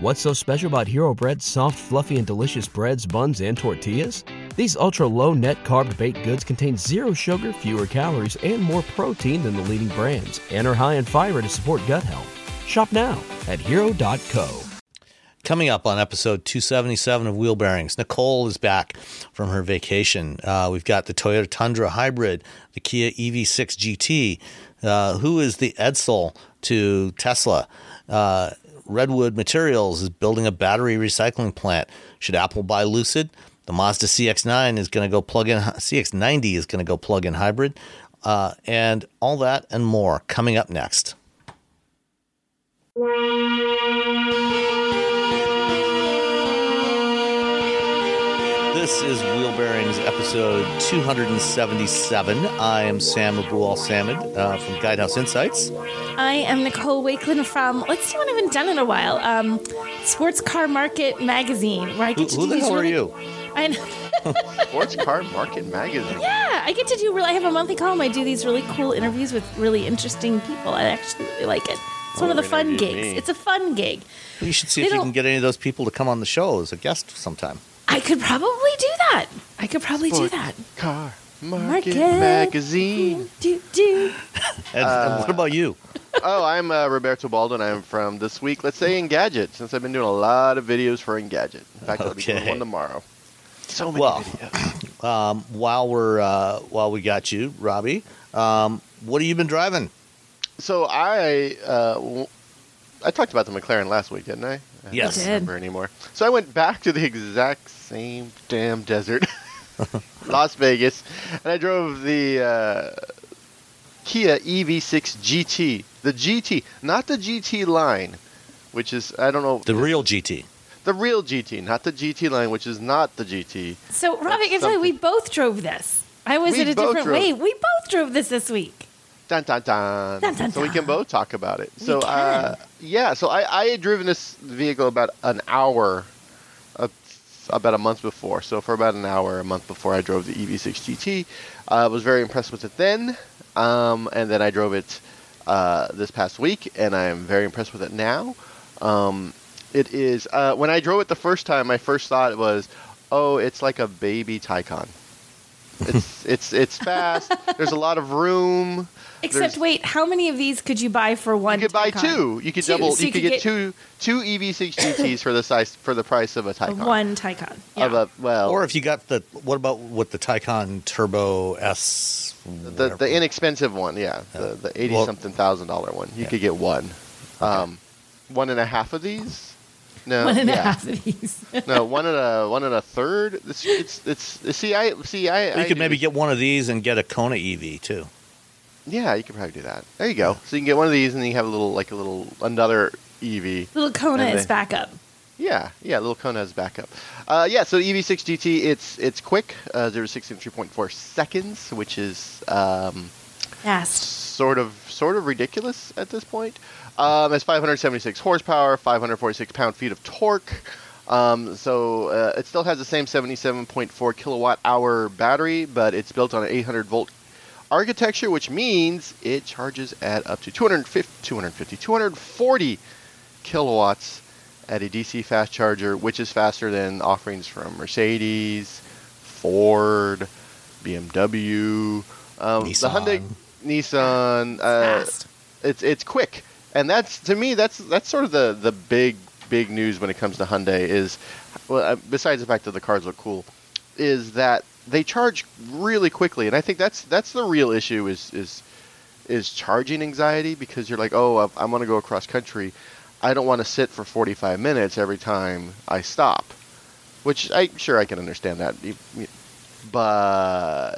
What's so special about Hero Bread's soft, fluffy, and delicious breads, buns, and tortillas? These ultra low net carb baked goods contain zero sugar, fewer calories, and more protein than the leading brands, and are high in fiber to support gut health. Shop now at hero.co. Coming up on episode 277 of Wheel Bearings, Nicole is back from her vacation. Uh, we've got the Toyota Tundra Hybrid, the Kia EV6 GT. Uh, who is the Edsel to Tesla? Uh, Redwood Materials is building a battery recycling plant. Should Apple buy Lucid? The Mazda CX-9 is going to go plug-in. CX-90 is going to go plug-in hybrid, uh, and all that and more coming up next. This is Wheel Bearings episode 277. I am Sam Abuelsamid uh, from Guidehouse Insights. I am Nicole Wakelin from, let's see what I haven't done in a while, um, Sports Car Market Magazine, where I Who, get to who do the these hell really, are you? I know. Sports Car Market Magazine. Yeah, I get to do, really, I have a monthly column. I do these really cool interviews with really interesting people. I actually really like it. It's one Oh, of the fun gigs. me. It's a fun gig. You should see They if you can get any of those people to come on the show as a guest sometime. I could probably do that. I could probably do that. Car Market, Market. Magazine. Do, do. And, and what about you? oh, I'm uh, Roberto Baldwin. I'm from This Week, let's say Engadget, since I've been doing a lot of videos for Engadget. In fact, I'll be doing one tomorrow. So many Well, videos. Um, while we're uh, while we got you, Robbie, um, what have you been driving? So I, uh, w- I talked about the McLaren last week, didn't I? I Yes. don't remember anymore. So I went back to the exact same damn desert, Las Vegas, and I drove the uh, Kia EV6 GT, the GT, not the GT line, which is I don't know The real GT. the real GT, not the GT line, which is not the GT. So, Robbie, I That's can tell you, we both drove this. I was We in a different drove. way. We both drove this this week. Dun, dun, dun. Dun, dun, so we can both talk about it. We so uh, yeah, so I, I had driven this vehicle about an hour, about a month before. So for about an hour, a month before I drove the EV6 GT, I was very impressed with it then, um, and then I drove it uh, this past week, and I am very impressed with it now. Um, it is uh, when I drove it the first time, my first thought was, oh, it's like a baby Taycan. It's it's it's fast. There's a lot of room. Except, There's- wait, how many of these could you buy for one? You could buy Taycan? two. You could Two, double. so you, you could could get, two two EV6 GTs for the size for the price of a Of Taycan. One Taycan. Yeah. Of a well, Or if you got the what about with the Taycan Turbo S? the whatever. the inexpensive one, yeah, Yeah. the the eighty Well- something thousand dollar one. You Yeah. could get one. Um, one and a half of these. No, one and a half of these. no, one and a one and a third. It's it's, it's see I see I. you I could maybe get one of these and get a Kona EV too. Yeah, you could probably do that. There you go. So you can get one of these, and then you have a little like a little another EV. Little Kona is backup. Yeah, yeah, little Kona has backup. Uh, yeah, so EV6 GT, it's it's quick, uh, 0 to 60 in 3.4 seconds, which is um, Fast. sort of sort of ridiculous at this point. Um, it's 576 horsepower, 546 pound-feet of torque. Um, so uh, it still has the same 77.4 kilowatt hour battery, but it's built on an 800 volt architecture, which means it charges at up to 250, 250 240 kilowatts at a DC fast charger, which is faster than offerings from Mercedes, Ford, BMW, um, the Hyundai, Nissan. Uh, Fast. it's it's quick, and that's to me that's that's sort of the the big big news when it comes to Hyundai is, well, uh, besides the fact that the cars look cool, is that they charge really quickly, and I think that's that's the real issue is is is charging anxiety because you're like, oh, I'm- I'm going to go across country. I don't want to sit for 45 minutes every time I stop, which I sure I can understand that, but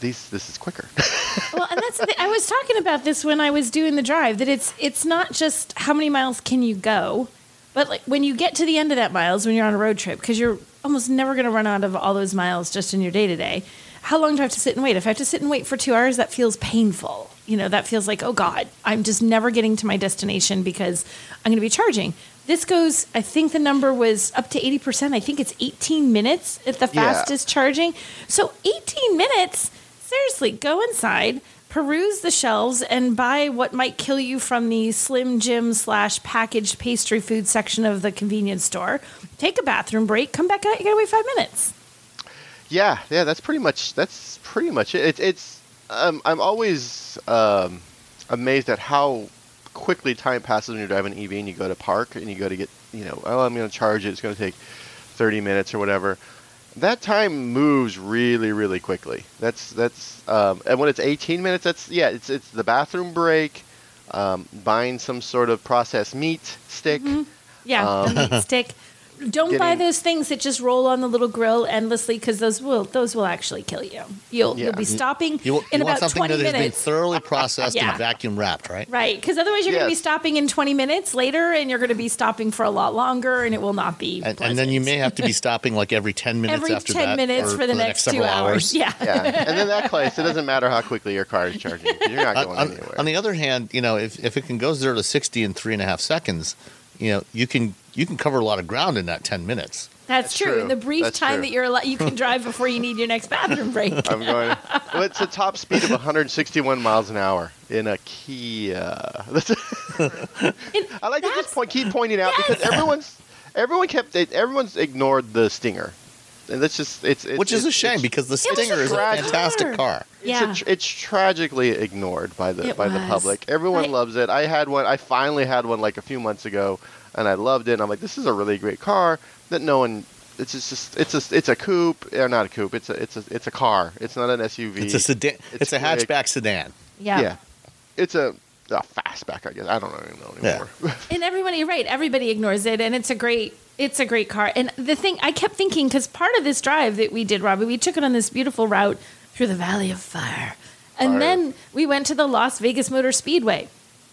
these this is quicker. well, and that's the. I was talking about this when I was doing the drive. That it's it's not just how many miles can you go, but like when you get to the end of that miles when you're on a road trip, because you're almost never going to run out of all those miles just in your day to day. How long do I have to sit and wait? If I have to sit and wait for two hours, that feels painful. You know, that feels like, oh God, I'm just never getting to my destination because I'm going to be charging. This goes, I think the number was up to 80%. I think it's 18 minutes at the Yeah. fastest charging. So 18 minutes, seriously, go inside, peruse the shelves and buy what might kill you from the Slim Jim slash packaged pastry food section of the convenience store. Take a bathroom break, come back out, you gotta wait five minutes. Yeah, yeah, that's pretty much that's pretty much it. It's, it's um, I'm always um, amazed at how quickly time passes when you're driving an EV and you go to park and you go to get you know oh I'm to charge it. It's to take 30 minutes or whatever. That time moves really really quickly. That's that's um, and when it's 18 minutes, that's yeah, it's it's the bathroom break, um, buying some sort of processed meat stick. Yeah, Um, the meat stick. Don't buy those things that just roll on the little grill endlessly because those will those will actually kill you. You'll Yeah. you'll be stopping You, you in want about something twenty that has been thoroughly processed Yeah. and vacuum wrapped, right? Right, because otherwise you're going to be stopping in 20 minutes later, and you're going to be stopping for a lot longer, and it will not be. And, and then you may have to be stopping like every 10 minutes every after 10 that. minutes or for the next, two several hours. Yeah. Yeah, and in that case, it doesn't matter how quickly your car is charging. You're not On, uh, going on- anywhere. on the other hand, you know, if, if it can go zero to 60 in three and a half seconds, you know, you can you can cover a lot of ground in that 10 minutes. That's, That's true. true. In the brief That's time true. that you're al- you can drive before you need your next bathroom break. I'm going. Well, it's a top speed of 161 miles an hour in a Kia. I like to just point, keep pointing out because everyone's everyone kept everyone's ignored the Stinger, and that's just it's, it's Which is a shame it's- because the was a Stinger is a fantastic car. car. It's, Yeah. a tr- it's tragically ignored by the It by the public. Everyone I- loves it. I had one. I finally had one like a few months ago, and I loved it. And I'm like, this is a really great car that no one. It's just, just it's a it's a coupe or not a coupe. It's a it's a it's a car. It's not an SUV. It's a sedan. It's, It's a hatchback sedan. yeah. yeah. It's a, a fastback, I guess. I don't even know anymore. And everybody, you're right. Everybody ignores it, and it's a great, it's a great car. And the thing I kept thinking, because part of this drive that we did, Robbie, we took it on this beautiful route through the Valley of Fire, and Fire. then we went to the Las Vegas Motor Speedway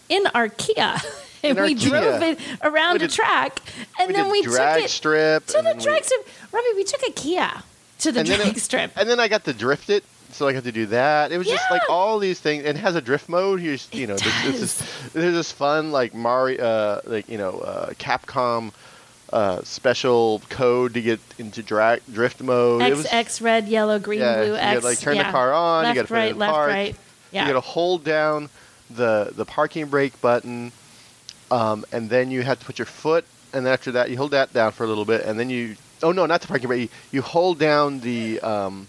in our Kia, and our we Kia. drove it around We a track, and we then we drag took it strip to the then we- drag strip. Robbie, we took a Kia to the And then drag it- strip. And then I got to drift it, so I got to do that. It was just like all these things. It has a drift mode. You, just, you know, this, this there's this fun like Mario, uh, like you know, uh, Capcom uh, special code to get into drag drift mode. it X was, X red yellow green yeah, blue you X. gotta, like turn yeah. the car on. Left you got to right left park. right. Yeah. You got to hold down the the parking brake button, um, and then you have to put your foot, and then after that you hold that down for a little bit, and then you oh no, not the parking brake. You, you hold down the um,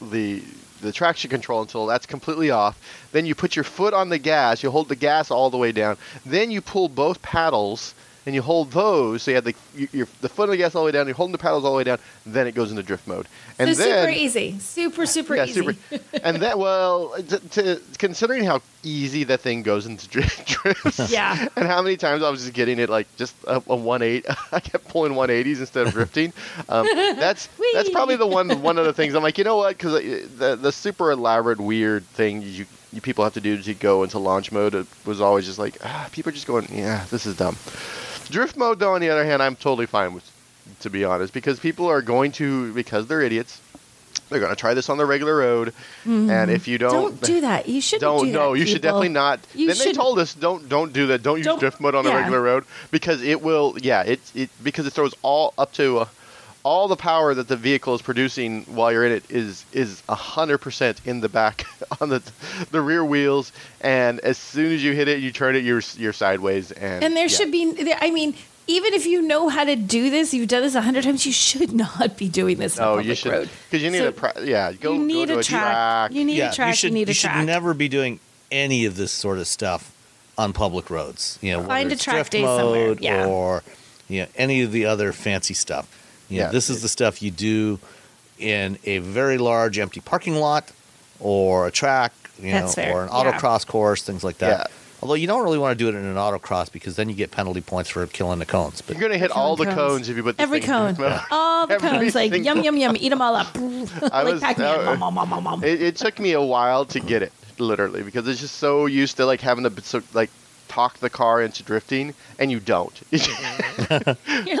the the traction control until that's completely off. Then you put your foot on the gas. You hold the gas all the way down. Then you pull both paddles. And you hold those, so you have the you, the foot on the gas all the way down. You're holding the paddles all the way down. Then it goes into drift mode. And so then, super easy, super super yeah, easy. super. and that well, to, to, considering how easy that thing goes into drift, drifts, Yeah. and how many times I was just getting it like just a, a one eight, I kept pulling one eighties instead of drifting. Um, that's that's probably the one one of the things I'm like, you know what? Because the the super elaborate weird thing you. You people have to do to go into launch mode. It was always just like ah, people are just going, yeah, this is dumb. Drift mode, though, on the other hand, I'm totally fine with, to be honest, because people are going to because they're idiots. They're going to try this on the regular road, and if you don't, Mm-hmm. Don't do that. You shouldn't don't do no, that, you should definitely not. You then they told us don't don't do that. Don't use Don't- drift mode on the regular road because it will. Yeah, it it because it throws all up to. Uh, all the power that the vehicle is producing while you're in it is is hundred percent in the back on the the rear wheels, and as soon as you hit it, you turn it, you're you're sideways, and And there yeah. should be. I mean, even if you know how to do this, you've done this a hundred times. You should not be doing this. On No, public you should road. because you need So a pra- yeah. Go, you need go to a a track. You need yeah, a track. you should, need a should track. never be doing any of this sort of stuff on public roads. You know, Find a track drift day somewhere, mode yeah. or you know, any of the other fancy stuff. You know, Yeah. this is the stuff you do in a very large empty parking lot or a track, you That's know, fair, or an yeah. autocross course, things like that. Yeah. Although you don't really want to do it in an autocross because then you get penalty points for killing the cones. But You're gonna hit all the cones. cones if you put this Every thing in cone, drift mode. all the Every cones, like single- yum yum yum, eat them all up, I like was- Pac-Man. uh, Mom, mom, mom, mom, mom. It, it took me a while to get it, literally, because it's just so used to like having to so, like talk the car into drifting, and you don't. You're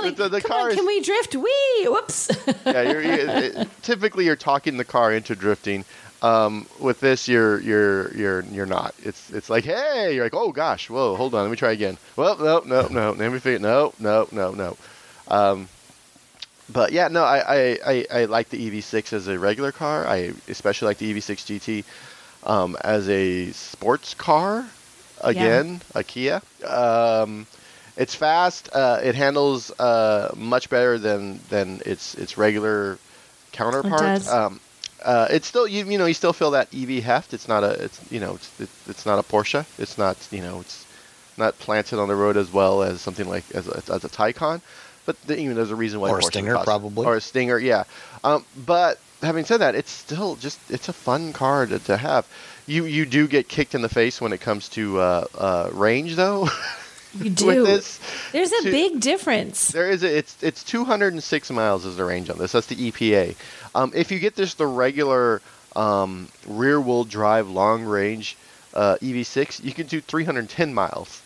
like, the- the come car on, is- can we drift? Wee! Whoops. yeah, you're, you it, typically you're talking the car into drifting. Um, with this, you're you're you're you're not. It's it's like, hey, you're like, oh gosh, whoa, hold on, let me try again. Well, no, no, no, let me figure, no, no, no, no. Um, but yeah, no, I, I, I, I like the EV6 as a regular car. I especially like the EV6 GT. um, as a sports car. Again, a Kia. Um, it's fast. Uh, it handles uh, much better than than its its regular counterpart. It does. Um, uh, it's still you, you know you still feel that EV heft. It's not a it's you know it's it's, it's not a Porsche. It's not you know it's not planted on the road as well as something like as a, as a Taycan. But the, even there's a reason why Or a Porsche Stinger, costs- probably. or a Stinger, yeah. Um, but having said that, it's still just it's a fun car to, to have. You you do get kicked in the face when it comes to uh, uh, range though. You with do. this, There's a to- big difference. there is a, it's it's 206 miles is the range on this. That's the EPA. Um, if you get this the regular um, rear wheel drive long range uh, EV6, you can do 310 miles.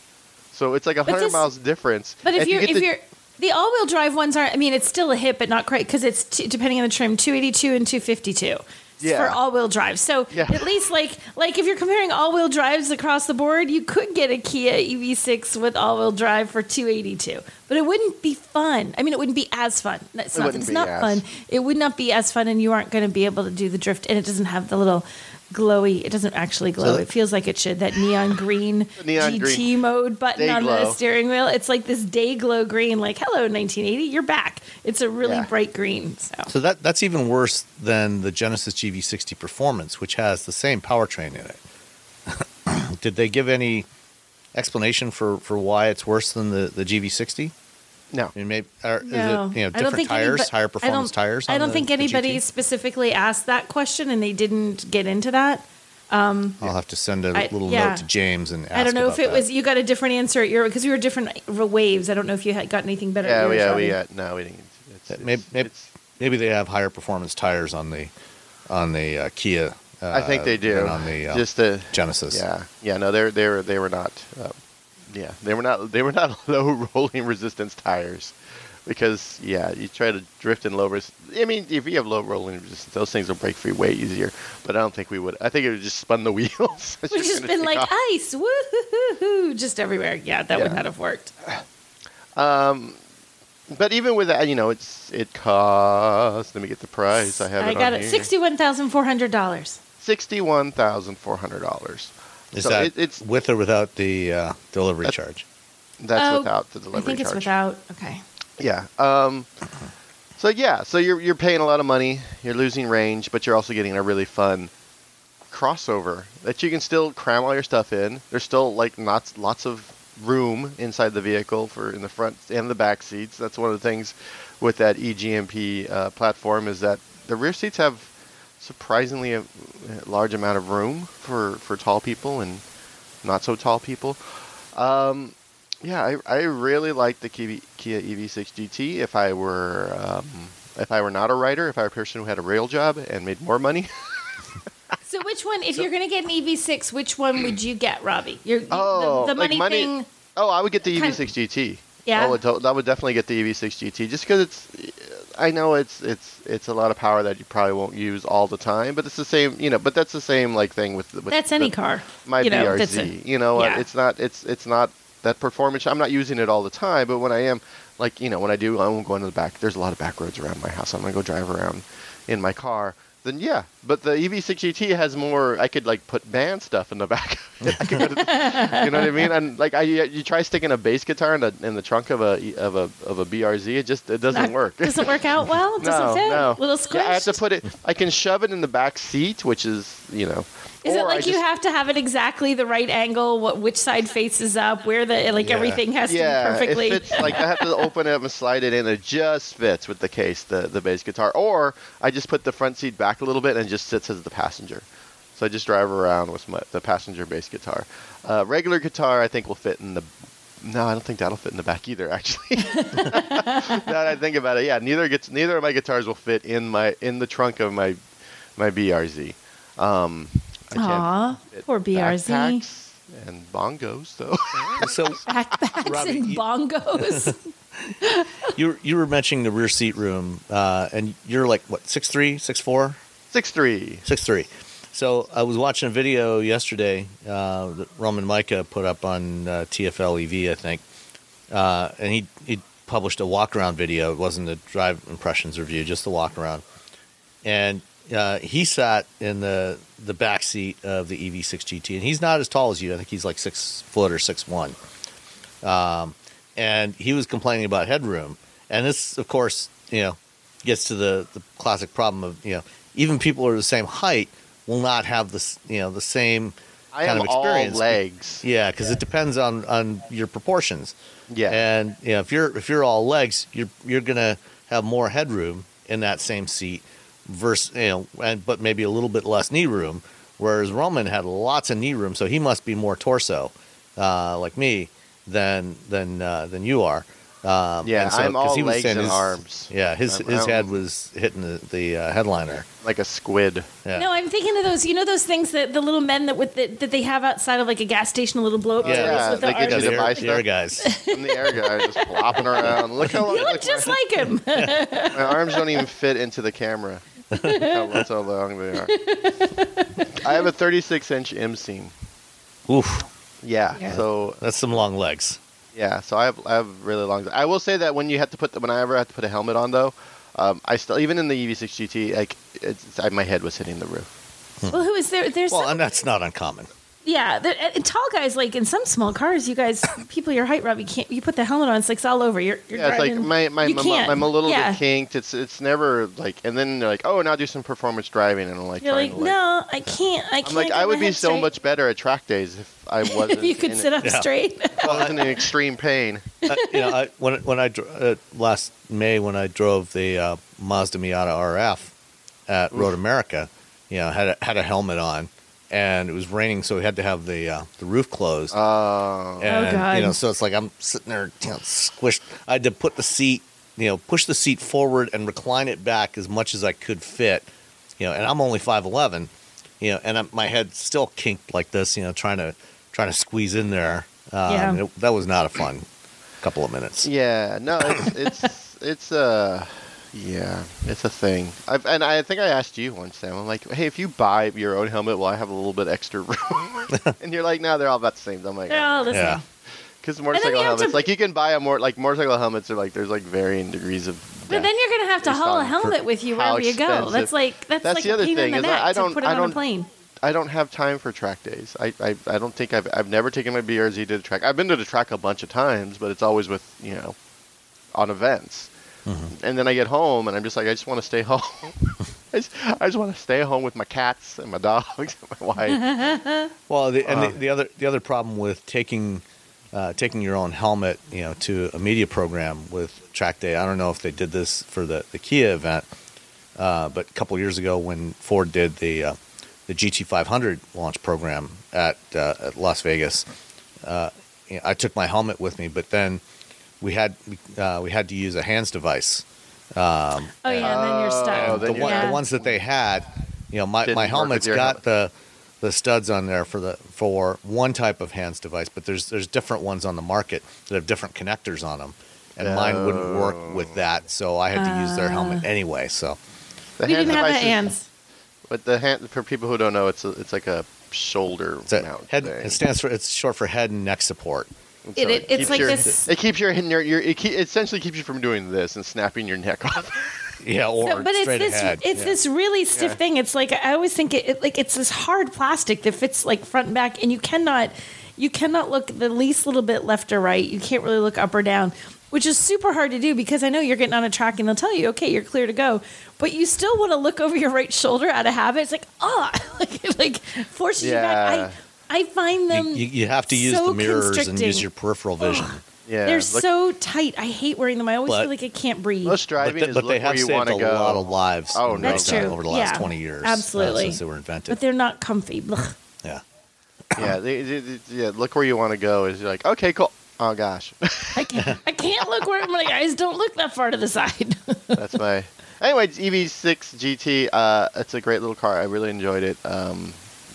So it's like a 100 this- miles difference. But if you you're get if the- you're the all-wheel drive ones aren't. I mean, it's still a hit, but not quite because it's t- depending on the trim, 282 and 252 Yeah. for all-wheel drive. So Yeah. at least like like if you're comparing all-wheel drives across the board, you could get a Kia EV6 with all-wheel drive for 282, but it wouldn't be fun. I mean, it wouldn't be as fun. It's It not. wouldn't It's be not as- fun. It would not be as fun, and you aren't going to be able to do the drift, and it doesn't have the little. Glowy. It doesn't actually glow. So- it feels like it should. That neon green neon GT green. mode button Day on the steering wheel. It's like this day glow green, like hello 1980, you're back. It's a really Yeah. bright green. So So that that's even worse than the Genesis GV60 Performance, which has the same powertrain in it. Did they give any explanation for, for why it's worse than the, the GV60? No. I mean, maybe are, no, is it you know I don't different think tires, anybo- higher I performance don't- tires? I don't the- think anybody specifically asked that question, and they didn't get into that. I'll have to send a I- little yeah. note to James and ask I don't know if it that. was you got a different answer at your because we were different waves. I don't know if you had got anything better. Yeah, at yours, yeah, we got no, we didn't. It's, Uh, it's, maybe, maybe, it's- maybe they have higher performance tires on the on the uh, Kia. Uh, I think they do. on the uh, Just the Genesis. Yeah, yeah. No, they're they were they were not. Yeah, they were not they were not low rolling resistance tires, because yeah, you try to drift in low res. I mean, if you have low rolling resistance, those things will break free way easier. But I don't think we would. I think it would just spun the wheels. We've just been like off. ice, woo just everywhere. Yeah, that would not have worked. Um, But even with that, you know, it's it costs. Let me get the price. I have I it got on it, sixty-one thousand four hundred dollars. Sixty-one thousand four hundred dollars. Is So that it, it's with or without the uh, delivery That- charge? that's Oh, without the delivery charge. I think it's charge. without. Okay. Yeah. Um, so yeah, so you're you're paying a lot of money, you're losing range, but you're also getting a really fun crossover that you can still cram all your stuff in. There's still like lots lots of room inside the vehicle for in the front and the back seats. That's one of the things with that E E-GMP uh, platform is that the rear seats have surprisingly a, a large amount of room for for tall people and not so tall people. Um, yeah, I, I really like the Kia, Kia EV6 GT. If I were um, if I were not a writer, if I were a person who had a real job and made more money, So which one, if you're going to get an EV6, which one would you get, Robbie? You're, Oh, the, the like money, money- thing. oh, I would get the EV6 GT. Yeah? I would, to- I would definitely get the EV6 GT just because it's. I know it's it's it's a lot of power that you probably won't use all the time, but it's the same, you know. But that's the same like thing with, with That's any car. my you know, BRZ. a- you know, uh, yeah. it's not it's it's not that performance. I'm not using it all the time, but when I am, like you know, when I do, I'm going to the back. There's a lot of back roads around my house. I'm gonna go drive around in my car. Then yeah, but the E EV6 GT has more. I could like put band stuff in the back. I could go to you know what I mean? And like I, you try sticking a bass guitar in the in the trunk of a of a of a BRZ, it just it doesn't work. Doesn't work out well. Doesn't no, fit. no. Little squished. Yeah, I have to put it. I can shove it in the back seat, which is you know. Is it or I like you have to have it exactly the right angle? What which side faces up? Where the like Yeah. everything has to be perfectly. it fits. Like I have to open it up and slide it in. It just fits with the case, the the bass guitar. Or I just put the front seat back a little bit and it just sits as the passenger. So I just drive around with my, the passenger bass guitar. Uh, regular guitar, I think will fit in the. No, I don't think that'll fit in the back either. Actually, now that I think about it, yeah, neither gets neither of my guitars will fit in my in the trunk of my my BRZ. Um, I can't Aw, poor BRZ. backpacks and bongos though. So Backpacks Robbie, and you- bongos. you you were mentioning the rear seat room, uh, and you're like what six three, six four, Six three. six three. So I was watching a video yesterday uh, that Roman Mica put up on uh, TFL EV, I think, uh, and he he published a walk around video. It wasn't a drive impressions review, just the walk around. And uh, he sat in the the back seat of the EV6 GT, and he's not as tall as you. I think he's like six foot or six one. Um, and he was complaining about headroom, and this, of course, you know, gets to the the classic problem of you know even people who are the same height will not have this you know the same I kind of experience. all legs. Yeah, because it depends on on your proportions. Yeah. And you know, if you're if you're all legs, you're you're gonna have more headroom in that same seat, versus you know, and but maybe a little bit less knee room. Whereas Roman had lots of knee room, so he must be more torso, uh, like me, than than uh, than you are. Um, Yeah, and so- I'm 'cause all he was legs and his- arms. Yeah, his I'm- his I'm- head was hitting the, the uh, headliner. like a squid. Yeah. No, I'm thinking of those. You know those things that the little men that with the, that they have outside of like a gas station, a little blow up Yeah. Yeah, with the they get you arms. the to air, buy the air guys. I'm the air guy just flopping around. Look how You look, look just my, like him. my arms don't even fit into the camera. how, that's how long they are. I have a 36 inch M seam. Oof, Yeah, Yeah. so that's some long legs. yeah, so I have I have really long. I will say that when you have to put the, when I ever had to put a helmet on though, um, I still even in the EV6 GT like it's, I, my head was hitting the roof. well, who is there? There's Well, some, and that's not uncommon. Yeah, there, and tall guys like in some small cars. You guys, people your height, Rob, you can't. You put the helmet on, it's like it's all over. You're, you're Yeah, it's like my my, my, can't. I'm a little yeah. bit kinked. It's it's never like and then they're like oh now do some performance driving and I'm like You're trying like, to, no, I can't. I can't. I'm like I would be so straight." much better at track days if I wasn't. if you could in, sit up Yeah. straight. wasn't in extreme pain. uh, you know, I, when when I uh, last May when I drove the uh, Mazda Miata RF at Road America, you know, had a, had a helmet on, and it was raining, so we had to have the uh, the roof closed. Uh, and Oh, God. you know, so it's like I'm sitting there, you know, squished. I had to put the seat, you know, push the seat forward and recline it back as much as I could fit, you know. And I'm only five eleven, you know, and I'm, my head still kinked like this, you know, trying to trying to squeeze in there. Um, Yeah. it- that was not a fun couple of minutes. yeah, no, it's it's it's uh yeah, it's a thing. I've, and I think I asked you once, Sam. I'm like, hey, if you buy your own helmet, will I have a little bit extra room? and you're like, no, they're all about the same. I'm like, They're all the Yeah. same. because motorcycle helmets, to- like you can buy a more like motorcycle helmets are like there's like varying degrees of. But then you're gonna have to haul a helmet with you wherever you go. That's like that's, That's like the other pain thing, in the is I- neck I to don't- put it I on a plane. I don't have time for track days. I, I, I don't think I've I've never taken my BRZ to the track. I've been to the track a bunch of times, but it's always with you know, on events. Mm-hmm. And then I get home and I'm just like I just want to stay home. I just, just want to stay home with my cats and my dogs and my wife. Well, the, and Uh. the, the other the other problem with taking uh, taking your own helmet, you know, to a media program with Track Day. I don't know if they did this for the, the Kia event, uh, but a couple years ago when Ford did the uh, the GT500 launch program at, uh, at Las Vegas, uh, you know, I took my helmet with me, but then we had uh, we had to use a HANS device. Um, Oh yeah, and then you're stuck. Oh, and then the, you're one, the ones that they had, you know, my, Didn't my work with helmet's got helmet. the the studs on there for the for one type of HANS device, but there's there's different ones on the market that have different connectors on them, and mine wouldn't work with that, so I had to use their helmet anyway. So The we didn't have the HANS. But the hand for people who don't know, it's a, it's like a shoulder it's a mount head. thing. It stands for it's short for head and neck support. And It- so it- it's keeps like your, this- It keeps your, your, your it, keep, it essentially keeps you from doing this and snapping your neck off. Yeah, or So, but it's straight this ahead. it's yeah. this really stiff Yeah. thing. It's like I always think it, it like it's this hard plastic that fits like front and back, and you cannot you cannot look the least little bit left or right. You can't really look up or down, which is super hard to do because I know you're getting on a track and they'll tell you, okay, you're clear to go, but you still want to look over your right shoulder out of habit. It's like ah, like like forces Yeah. you back. I I find them You, you, you have to use so the mirrors and use your peripheral vision. yeah, They're look- so tight. I hate wearing them. I always But- feel like I can't breathe. most But, driving they, is but look they have where you saved want a to go. lot of lives. Oh, no That's true. over the last Yeah, twenty years uh, absolutely. since they were invented. but they're not comfy. Blech. yeah. yeah, they, they- they- yeah. Look where you want to go. Is you're like, okay, cool. Oh gosh, I can't, I can't look where my eyes don't look that far to the side. that's my. Anyway, it's EV6 GT. Uh, it's a great little car. I really enjoyed it. Um,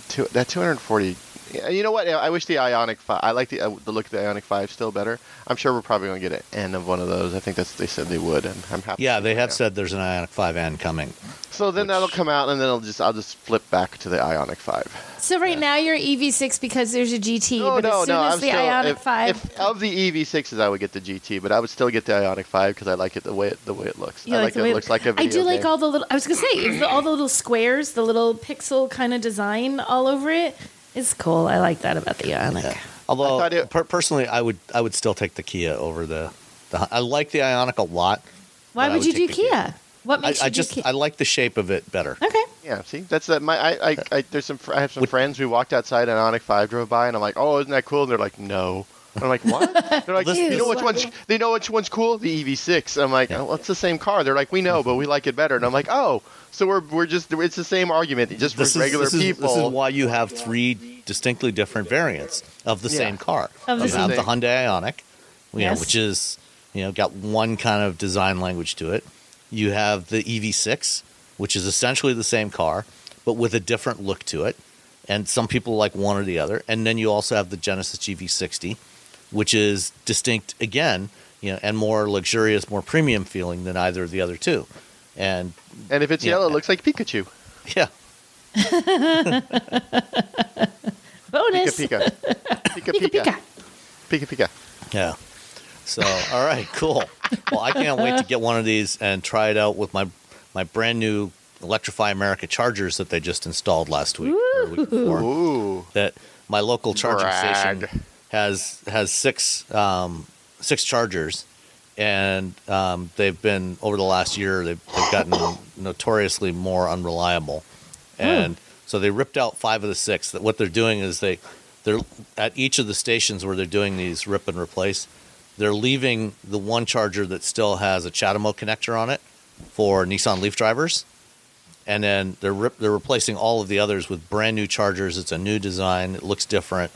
two, that 240. Yeah, You know what? I wish the Ioniq 5. I like the uh, the look of the Ioniq 5 still better. I'm sure we're probably going to get an N of one of those. I think that's they said they would, and I'm happy. Yeah, they have that. said there's an Ioniq 5N coming. So then which- that'll come out, and then I'll just I'll just flip back to the Ioniq 5. So right now you're EV6 because there's a GT, No, but no, as soon no. as I'm the still, Ioniq if, 5, if of the EV6s, I would get the GT, but I would still get the Ioniq 5 because I like it the way it, the way it looks. you I like like the it way looks like a I video do like all the little. I was gonna say it's the, all the little squares, the little pixel kind of design all over it. It's cool. I like that about the Ioniq. Although I thought it- per- personally, I would I would still take the Kia over the. the I like the Ioniq a lot. Why but I would you do take the Kia? What I, makes I you just do Kia? I like the shape of it better. okay. Yeah, see, that's that. My, I, I, I, there's some. I have some Would- friends who walked outside and Ioniq Five drove by, and I'm like, oh, isn't that cool? And they're like, no. And I'm like, what? They're like, Listen- you know which one's? They know which one's cool? The EV6. I'm like, Yeah. oh, well, it's the same car. They're like, we know, but we like it better. And I'm like, oh, so we're we're just it's the same argument, just for This is, regular this, is, people. this is why you have three distinctly different variants of the Yeah. same car. Of the you have the Hyundai Ioniq, you know, Yes. which is you know got one kind of design language to it. You have the EV6, which is essentially the same car, but with a different look to it. And some people like one or the other. And then you also have the Genesis GV60, which is distinct again, you know, and more luxurious, more premium feeling than either of the other two. And and if it's Yeah. yellow, it looks like Pikachu. yeah, Bonus. Pika Pika. Pika Pika Pika. Pika. Pika Pika. Yeah. So, all right, cool. Well, I can't wait to get one of these and try it out with my my brand new Electrify America chargers that they just installed last week or week before. Ooh. That my local charging Brag. station has has six um, six chargers, and um, they've been over the last year they've, they've gotten notoriously more unreliable, and so they ripped out five of the six. That what they're doing is they they're at each of the stations where they're doing these rip and replace. They're leaving the one charger that still has a CHAdeMO connector on it for Nissan Leaf drivers, and then they're rip, they're replacing all of the others with brand new chargers. It's a new design. It looks different.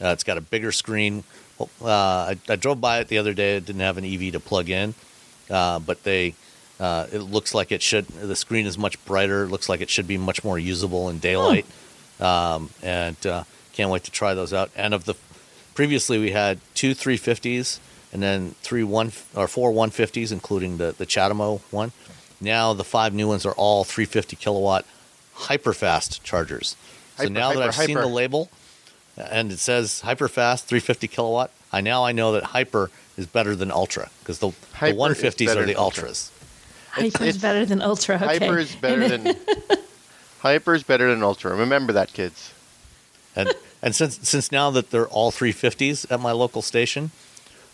Uh, it's got a bigger screen. Uh, I, I drove by it the other day. It didn't have an EV to plug in, uh, but they uh, it looks like it should. The screen is much brighter. It looks like it should be much more usable in daylight. Um, and uh, can't wait to try those out. And of the previously we had two 350s and then three one or four 150s, including the the CHAdeMO one. Now the five new ones are all 350 kilowatt hyper fast chargers. So Hyper, now that I've seen the label and it says hyper fast 350 kilowatt, I now I know that hyper is better than ultra because the, the Hyper 150s are the than Ultra. ultras. Hyper's it's- better than Ultra. Okay. Hyper is better than Hyper is better than Ultra. Remember that, kids. And and since since now that they're all 350s at my local station,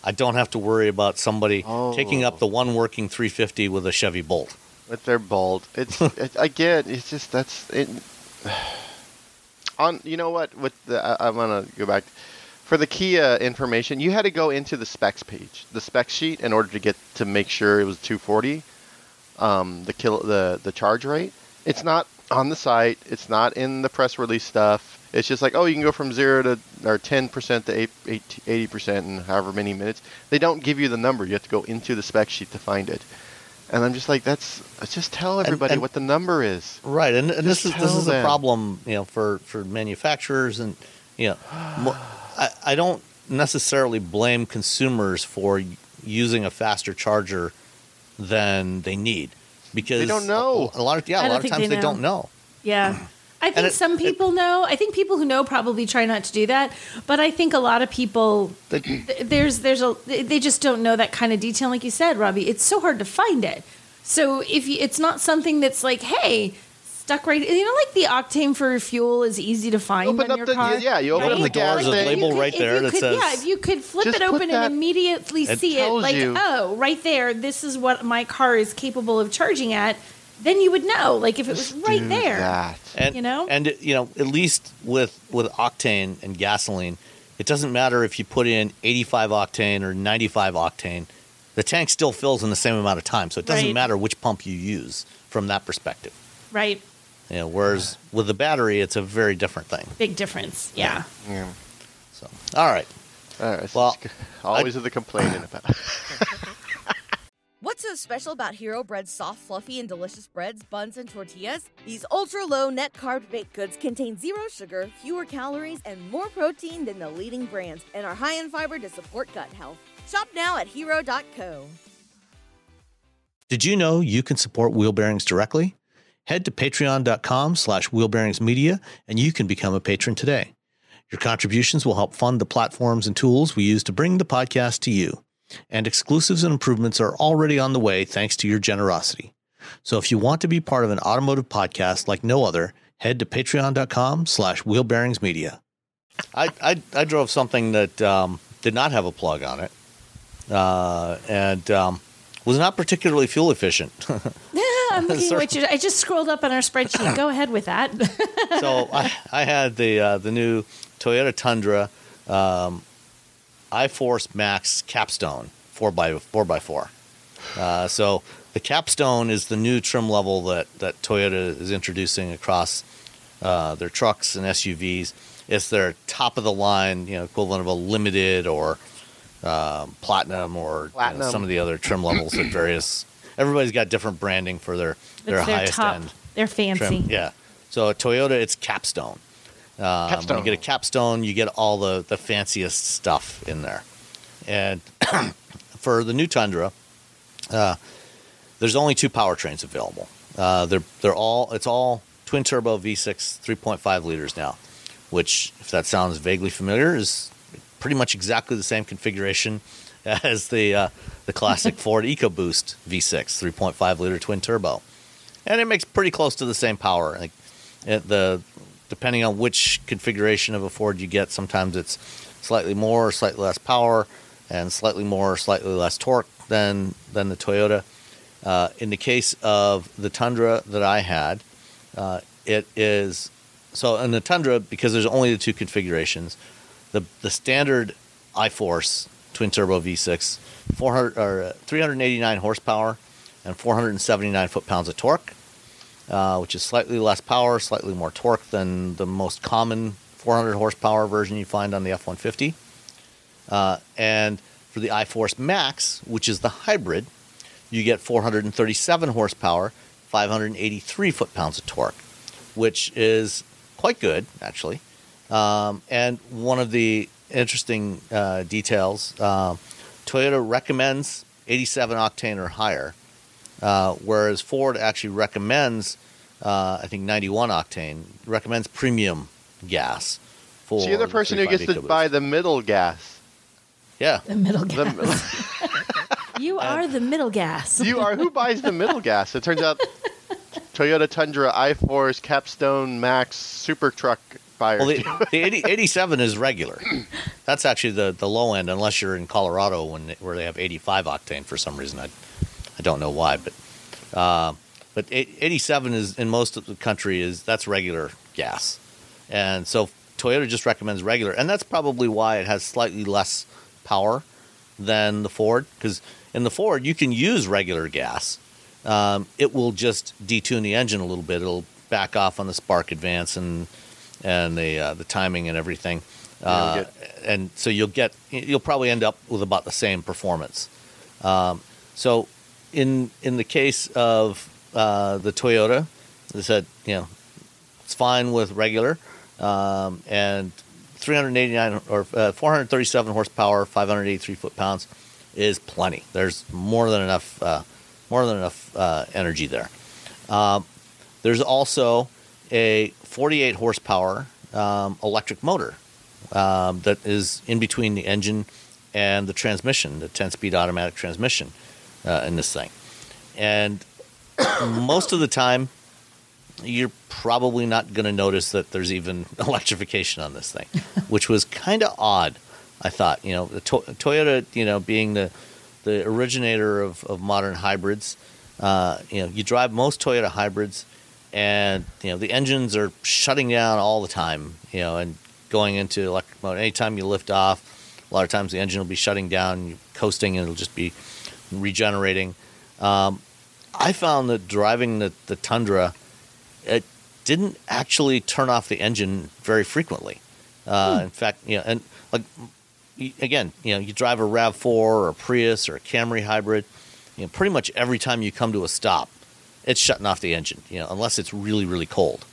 I don't have to worry about somebody Oh. taking up the one working 350 with a Chevy Bolt. With their Bolt. It's it, I get it's just that's it. On you know what with the I, I'm gonna go back for the Kia information. You had to go into the specs page, the specs sheet, in order to get to make sure it was 240. Um, the kill the the charge rate. It's not on the site. It's not in the press release stuff. It's just like oh you can go from zero to or 10 percent to 80 percent in however many minutes. They don't give you the number. You have to go into the spec sheet to find it. And I'm just like, that's just tell everybody and- what the number is. Right, and, and this is this tell is a problem, you know, for for manufacturers, and you know, I, I don't necessarily blame consumers for using a faster charger than they need because they don't know. a, a lot of yeah, I a don't lot of times they they, don't know. Yeah. I think it- some it- people know. I think people who know probably try not to do that. But I think a lot of people th- there's there's a they just don't know that kind of detail. Like you said, Robbie, it's so hard to find it. So if you, it's not something that's like, hey, stuck right, you know, like the octane for fuel is easy to find Open on up your the- car. yeah, you open up the gas Like, thing. you label could- right there you that could- says- yeah, if you could flip it open that- and immediately It see it, like, you. oh, right there, this is what my car is capable of charging at. Then you would know, like if it was Just right there. That. And You know? and you know, at least with with octane and gasoline, it doesn't matter if you put in 85 octane or 95 octane. The tank still fills in the same amount of time, so it doesn't Right. matter which pump you use from that perspective. Right. You know, whereas with the battery, it's a very different thing. Big difference. Yeah. Yeah. So, all right. All right, Well, always are the complaining about. What's so special about Hero Bread's soft, fluffy, and delicious breads, buns, and tortillas? These ultra low net carb baked goods contain zero sugar, fewer calories, and more protein than the leading brands, and are high in fiber to support gut health. Shop now at hero.co. Did you know you can support wheel bearings directly? Head to patreon.com slash wheelbearingsmedia and you can become a patron today. Your contributions will help fund the platforms and tools we use to bring the podcast to you. And exclusives and improvements are already on the way thanks to your generosity. So if you want to be part of an automotive podcast like no other, head to patreon.com slash wheelbearingsmedia. I, I, I drove something that um, did not have a plug on it uh, and um, was not particularly fuel efficient. I'm looking at what you. I just scrolled up on our spreadsheet. Go ahead with that. so I, I had the uh, the new Toyota Tundra um, iForce Max Capstone four by four by four. Uh, so the Capstone is the new trim level that that Toyota is introducing across uh, their trucks and SUVs. It's their top of the line, you know, equivalent of a limited or um, platinum or Platinum. You know, some of the other trim levels at various. Everybody's got different branding for their their their highest top. end They're fancy. trim. Yeah. So at Toyota, it's Capstone. Um, When you get a Capstone, you get all the, the fanciest stuff in there. And for the new Tundra, uh, there's only two powertrains available. Uh, they're they're all it's all twin turbo V6 3.5 liters now, which if that sounds vaguely familiar is pretty much exactly the same configuration as the uh, the classic Ford EcoBoost V6 3.5 liter twin turbo, and it makes pretty close to the same power. Like it, the depending on which configuration of a Ford you get, sometimes it's slightly more or slightly less power, and slightly more or slightly less torque than than the Toyota. Uh, in the case of the Tundra that I had, uh, it is so in the Tundra because there's only the two configurations. The the standard iForce twin turbo V6, 400 or uh, 389 horsepower and 479 foot pounds of torque, uh, which is slightly less power, slightly more torque than the most common 400 horsepower version you find on the F150. Uh, and for the iForce Max, which is the hybrid, you get 437 horsepower, 583 foot pounds of torque, which is quite good, actually. Um, and one of the interesting uh, details uh, Toyota recommends 87 octane or higher, uh, whereas Ford actually recommends, uh, I think, 91 octane, recommends premium gas. For So you're the person who gets to buy the middle gas. Yeah. The middle The, gas. you are the middle gas. you are who buys the middle gas? It turns out Toyota Tundra, iForce Capstone, Max, Super Truck buyers. Well, the, the 80, 87 is regular. That's actually the, the low end, unless you're in Colorado when where they have 85 octane for some reason. I, I don't know why, but uh, but 87 is in most of the country is that's regular gas, and so Toyota just recommends regular, and that's probably why it has slightly less power than the Ford because in the Ford you can use regular gas. Um, it will just detune the engine a little bit. It'll back off on the spark advance and and the uh, the timing and everything. Uh, and so you'll get you'll probably end up with about the same performance. Um, so in in the case of uh, the Toyota, they said you know it's fine with regular um, and 389 or uh, 437 horsepower, 583 foot pounds is plenty. There's more than enough uh, more than enough uh, energy there. Um, there's also a 48 horsepower um, electric motor um, that is in between the engine and the transmission, the 10 speed automatic transmission uh, in this thing. And most of the time, you're probably not going to notice that there's even electrification on this thing, which was kind of odd. I thought, you know, the to- Toyota, you know, being the the originator of, of modern hybrids, uh, you know, you drive most Toyota hybrids, and you know the engines are shutting down all the time, you know, and going into electric mode. Anytime you lift off, a lot of times the engine will be shutting down, you're coasting, and it'll just be regenerating. Um, I found that driving the, the Tundra, it didn't actually turn off the engine very frequently. Uh, In fact, you know, and like again, you know, you drive a Rav Four or a Prius or a Camry hybrid, you know, pretty much every time you come to a stop, it's shutting off the engine. You know, unless it's really really cold,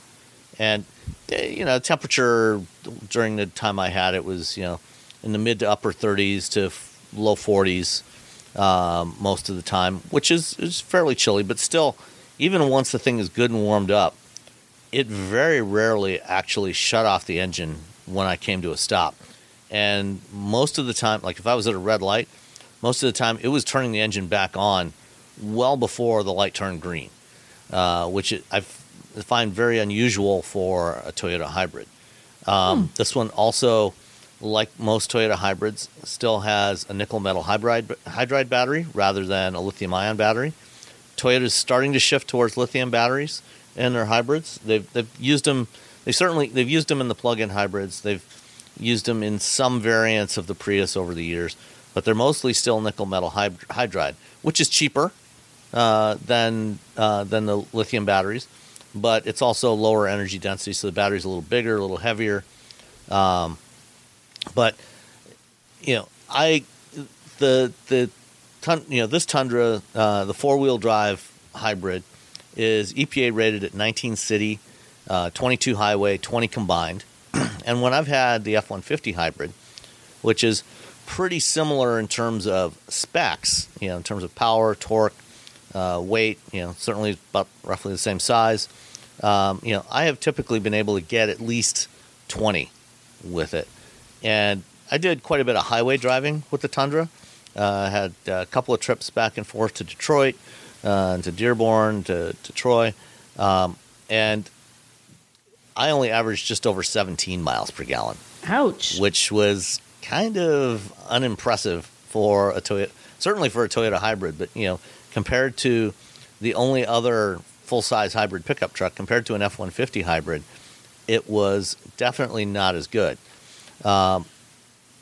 and eh, you know, temperature during the time I had it was you know in the mid to upper 30s to low 40s um, most of the time, which is is fairly chilly, but still, even once the thing is good and warmed up, it very rarely actually shut off the engine when I came to a stop. And most of the time, like if I was at a red light, most of the time it was turning the engine back on well before the light turned green, uh, which it, I find very unusual for a Toyota hybrid. Um, This one also, like most Toyota hybrids, still has a nickel metal hydride, hydride battery rather than a lithium ion battery. Toyota is starting to shift towards lithium batteries in their hybrids. They've, they've used them. They certainly they've used them in the plug-in hybrids. They've used them in some variants of the Prius over the years, but they're mostly still nickel metal hydride, which is cheaper uh, than uh, than the lithium batteries, but it's also lower energy density, so the battery's a little bigger, a little heavier. Um, but you know, I the the tun- you know this Tundra, uh, the four wheel drive hybrid, is EPA rated at 19 city, uh, 22 highway, 20 combined. and when I've had the F 150 hybrid, which is pretty similar in terms of specs, you know, in terms of power, torque, uh, weight, you know, certainly about roughly the same size. Um, you know, I have typically been able to get at least 20 with it. And I did quite a bit of highway driving with the Tundra. Uh, I had a couple of trips back and forth to Detroit, uh, to Dearborn, to, to Troy. Um, and I only averaged just over 17 miles per gallon, Ouch. which was kind of unimpressive for a Toyota, certainly for a Toyota hybrid, but you know, compared to the only other full size hybrid pickup truck, compared to an F 150 hybrid, it was definitely not as good. Um,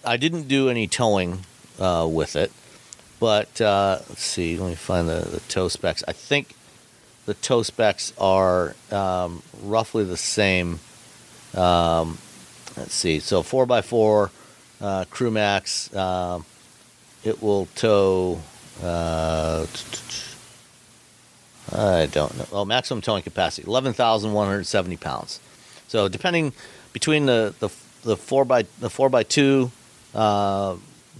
I didn't do any towing uh, with it, but uh, let's see, let me find the, the tow specs. I think the tow specs are um, roughly the same. Um, let's see, so 4x4 uh, Crew Max, um, it will tow. Uh, I don't know. Oh, maximum towing capacity, 11,170 pounds. So depending between the, the, the 4 by the 4 by 2 uh,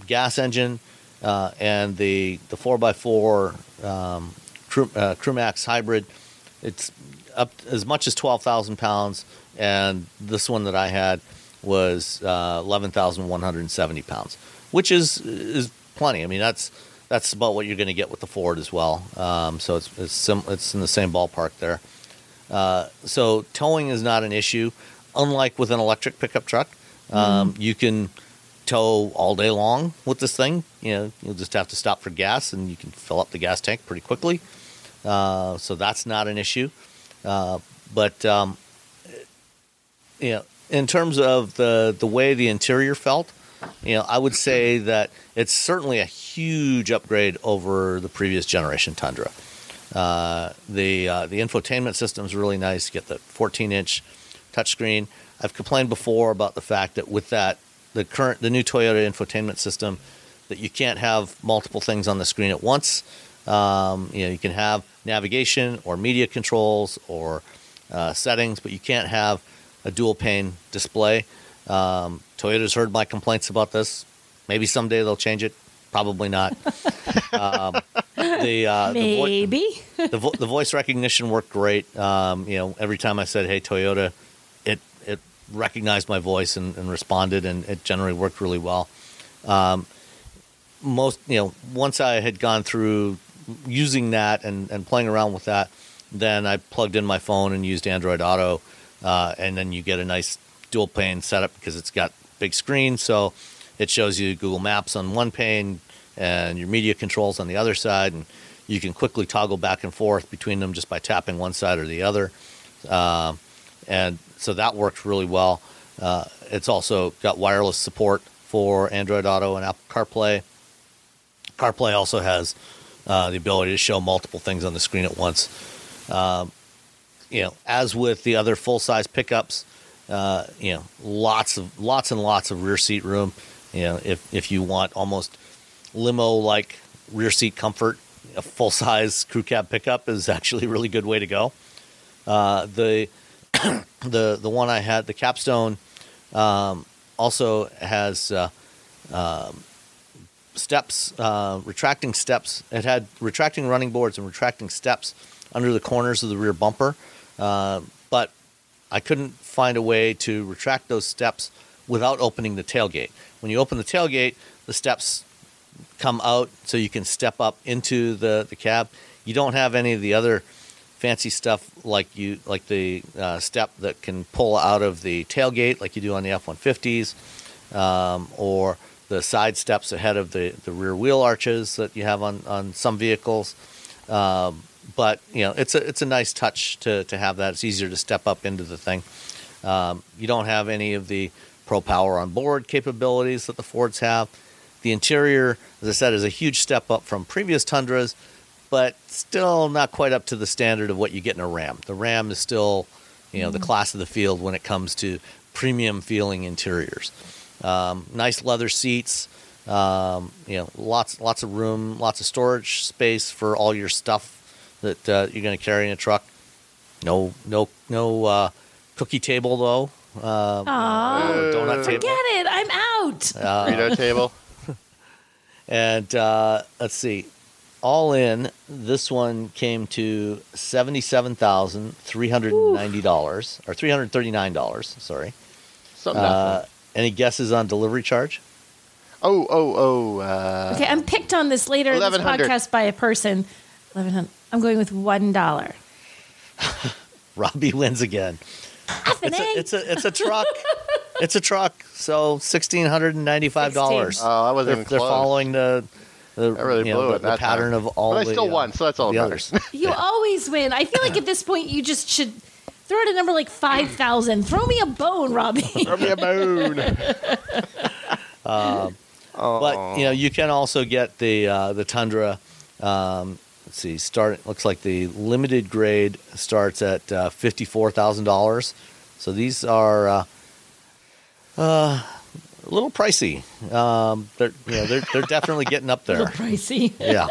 gas engine uh, and the the 4 by 4 um, Crew, uh, Crewmax hybrid, it's up as much as 12,000 pounds, and this one that I had was uh, 11,170 pounds, which is is plenty. I mean, that's that's about what you're going to get with the Ford as well. Um, so it's it's, sim- it's in the same ballpark there. Uh, so towing is not an issue, unlike with an electric pickup truck. Um, You can tow all day long with this thing. You know, you'll just have to stop for gas, and you can fill up the gas tank pretty quickly. Uh, so that's not an issue. Uh, but um, you know, in terms of the the way the interior felt, you know, I would say that it's certainly a huge upgrade over the previous generation Tundra. Uh, the uh, the infotainment system is really nice. You get the 14 inch touchscreen. I've complained before about the fact that with that the current the new Toyota infotainment system that you can't have multiple things on the screen at once. Um, you know, you can have navigation or media controls or uh, settings, but you can't have a dual pane display. Um, Toyota's heard my complaints about this. Maybe someday they'll change it. Probably not. um, the, uh, the, vo- Maybe. the, vo- the voice recognition worked great. Um, you know, every time I said "Hey Toyota," recognized my voice and, and responded, and it generally worked really well. Um, most, you know, once I had gone through using that and, and playing around with that, then I plugged in my phone and used Android Auto, uh, and then you get a nice dual pane setup because it's got big screen, so it shows you Google Maps on one pane and your media controls on the other side, and you can quickly toggle back and forth between them just by tapping one side or the other. Um, and so that worked really well. Uh, it's also got wireless support for Android Auto and Apple CarPlay. CarPlay also has uh, the ability to show multiple things on the screen at once. Um, you know, as with the other full size pickups, uh, you know, lots of lots and lots of rear seat room. You know, if if you want almost limo like rear seat comfort, a full size crew cab pickup is actually a really good way to go. Uh, the the the one I had, the Capstone, um, also has uh, um, steps, uh, retracting steps. It had retracting running boards and retracting steps under the corners of the rear bumper, uh, but I couldn't find a way to retract those steps without opening the tailgate. When you open the tailgate, the steps come out so you can step up into the, the cab. You don't have any of the other fancy stuff like you like the uh, step that can pull out of the tailgate like you do on the F-150s um, or the side steps ahead of the, the rear wheel arches that you have on, on some vehicles. Um, but you know it's a it's a nice touch to, to have that. It's easier to step up into the thing. Um, you don't have any of the Pro Power on board capabilities that the Fords have. The interior, as I said, is a huge step up from previous Tundras, but still not quite up to the standard of what you get in a Ram. The Ram is still, you know, the class of the field when it comes to premium feeling interiors. Um, nice leather seats, um, you know, lots lots of room, lots of storage space for all your stuff that uh, you're going to carry in a truck. No, no, no uh, cookie table though. Um, Aw, or donut forget it. I'm out. Uh, Burrito table. and uh, let's see, all in, this one came to seventy-seven thousand three hundred and ninety dollars, or three hundred thirty-nine dollars. Sorry. Something. Uh, nothing. any guesses on delivery charge? oh, oh, oh. Uh, Okay, I'm picked on this later in this podcast by a person. Eleven hundred. I'm going with one dollar. Robbie wins again. It's a, it's a it's a truck. it's a truck. So sixteen hundred and ninety-five dollars. Oh, I wasn't they're, even they're following the the, I really you know, blew the, it the that pattern time. of all. But I the, still uh, won, so that's all the that others. matters. You always win. I feel like at this point you just should throw out a number like five thousand. Throw me a bone, Robbie. Throw me a bone. But you know, you can also get the uh, the Tundra. Um, let's see, start looks like the limited grade starts at uh, fifty four thousand dollars. So these are uh, uh, a little pricey. Um, they're you know they're they're definitely getting up there. pricey. yeah.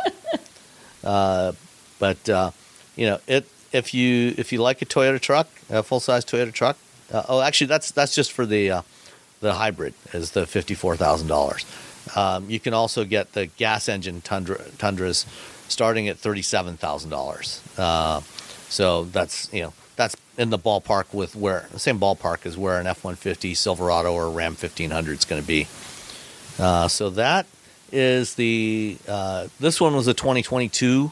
Uh, but uh, you know, it if you if you like a Toyota truck, a full size Toyota truck. Uh, oh, actually, that's that's just for the uh, the hybrid is the fifty four thousand dollars. Um, you can also get the gas engine Tundra, Tundras starting at thirty seven thousand dollars. Uh, so that's you know in the ballpark with where the same ballpark as where an F one fifty Silverado or Ram fifteen hundred is going to be. Uh, so that is the uh, this one was a 2022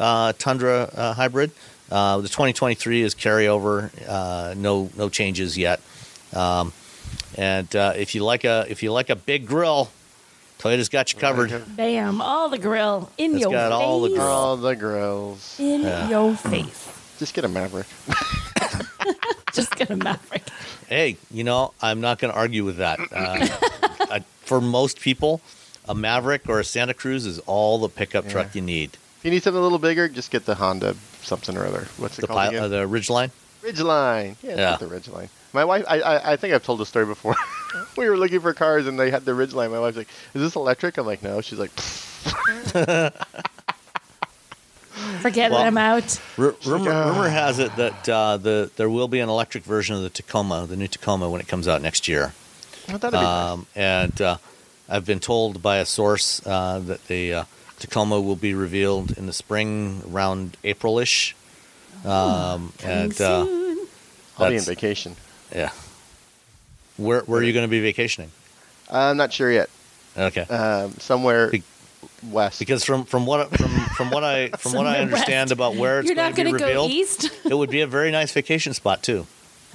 uh, Tundra uh, hybrid. Uh, the 2023 is carryover. Uh, no no changes yet. Um, and uh, if you like a if you like a big grill, Toyota's got you covered. Bam! All the grill in It's your got face. all the grill. All the grills. In Yeah. your face. Just get a Maverick. Just get a maverick. Hey, you know I'm not going to argue with that. Uh, uh, for most people, a Maverick or a Santa Cruz is all the pickup truck you need. If you need something a little bigger, just get the Honda something or other. What's it The, called pi- again? uh, the Ridgeline. Ridgeline. Yeah, Yeah. yeah. the Ridgeline. My wife, I, I, I think I've told the story before. we were looking for cars and they had the Ridgeline. My wife's like, "Is this electric?" I'm like, "No." She's like, Forget Well- it. I'm out. R- rumor, like, ah. rumor has it that uh, the there will be an electric version of the Tacoma, the new Tacoma, when it comes out next year. oh, "That'd be nice." Um, and uh, I've been told by a source uh, that the uh, Tacoma will be revealed in the spring, around April-ish. Um, and uh, Soon. I'll be in vacation. yeah, where where are you going to be vacationing? I'm not sure yet. Okay, Um, somewhere Be- west. because from from what from from what I from what I understand west. about where it's You're going not to be gonna go revealed, east. it would be a very nice vacation spot too.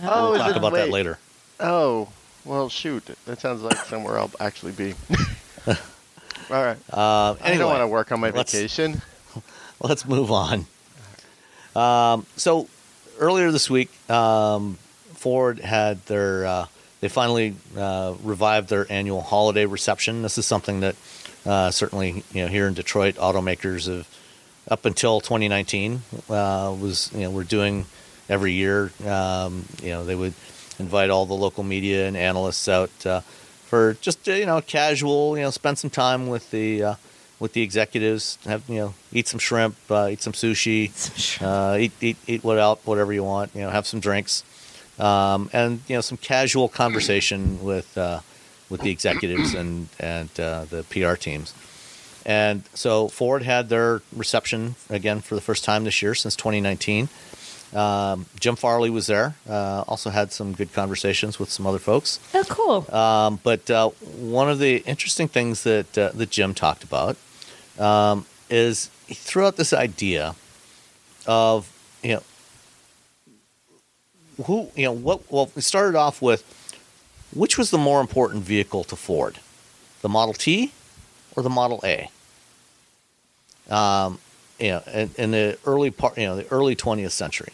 oh, we'll talk it- about that later. Oh, well, shoot. That sounds like somewhere I'll actually be. All right. Uh, I don't want to work on my let's- vacation. let's move on. Um, so earlier this week, um, Ford had their uh, they finally uh, revived their annual holiday reception. This is something that uh, certainly you know here in Detroit, automakers have up until 2019 uh, was you know we're doing every year. Um, you know they would invite all the local media and analysts out uh, for just uh, you know casual you know spend some time with the uh, with the executives have you know eat some shrimp uh, eat some sushi Some uh, eat eat eat what out whatever you want you know have some drinks um, and you know some casual conversation with uh, with the executives and and uh, the PR teams And so Ford had their reception again for the first time this year since 2019. Um, Jim Farley was there. Uh, also had some good conversations with some other folks. Oh, cool. Um, but uh, one of the interesting things that uh, that Jim talked about um, is he threw out this idea of you know who you know what. Well, we started off with which was the more important vehicle to Ford, the Model T or the Model A. Um, you know, in, in the early part, you know, the early 20th century,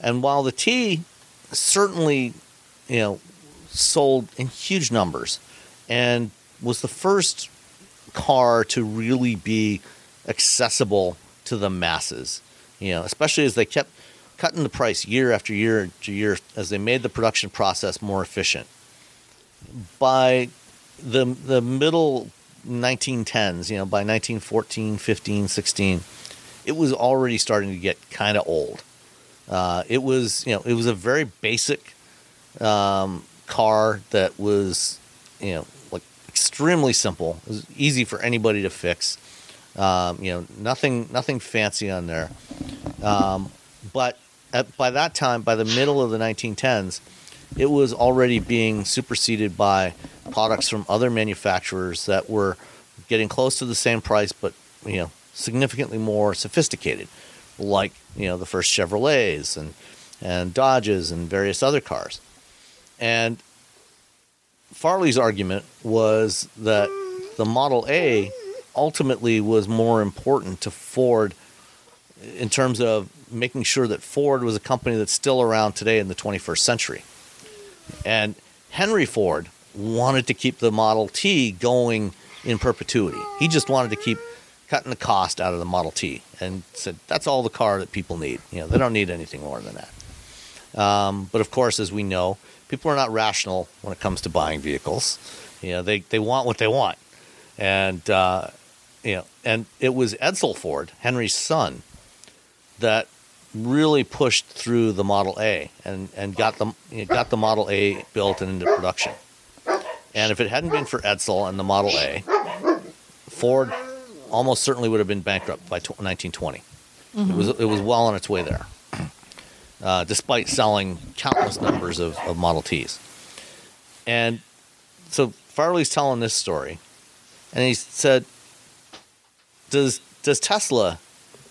and while the T certainly, you know, sold in huge numbers, and was the first car to really be accessible to the masses. You know, especially as they kept cutting the price year after year after year as they made the production process more efficient. By the the middle 1910s, you know, by 1914, 15, 16, it was already starting to get kind of old. Uh, it was, you know, it was a very basic um, car that was, you know, like extremely simple. It was easy for anybody to fix. Um, you know, nothing, nothing fancy on there. Um, but at, by that time, by the middle of the 1910s, it was already being superseded by products from other manufacturers that were getting close to the same price, but you know, significantly more sophisticated, like you know the first Chevrolets and and Dodges and various other cars. And Farley's argument was that the Model A ultimately was more important to Ford in terms of making sure that Ford was a company that's still around today in the 21st century. And Henry Ford wanted to keep the Model T going in perpetuity. He just wanted to keep cutting the cost out of the Model T and said that's all the car that people need. You know, they don't need anything more than that. Um, but of course, as we know, people are not rational when it comes to buying vehicles. You know, they, they want what they want. And, uh, you know, and it was Edsel Ford, Henry's son, that really pushed through the Model A and, and got the you know, got the Model A built and into production. And if it hadn't been for Edsel and the Model A, Ford almost certainly would have been bankrupt by 1920. It was it was well on its way there, uh, despite selling countless numbers of, of Model Ts. And so Farley's telling this story, and he said, "Does does Tesla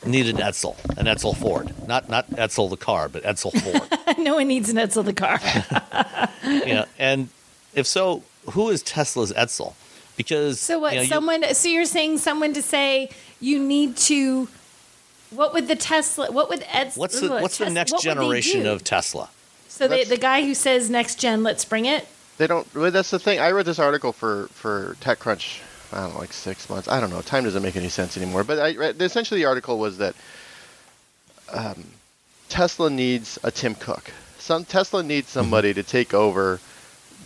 need an Edsel, an Edsel Ford, not not Edsel the car, but Edsel Ford?" no one needs an Edsel the car. you know, and if so, who is Tesla's Edsel? Because So what? you know, you- someone? so you're saying someone to say you need to? What would the Tesla? What would Edsel? what's the what's the next what generation of Tesla? So the the guy who says next gen, let's bring it. They don't. Well, that's the thing. I read this article for for TechCrunch. I don't know, like six months. I don't know. Time doesn't make any sense anymore. But I essentially the article was that um, Tesla needs a Tim Cook. Some Tesla needs somebody to take over,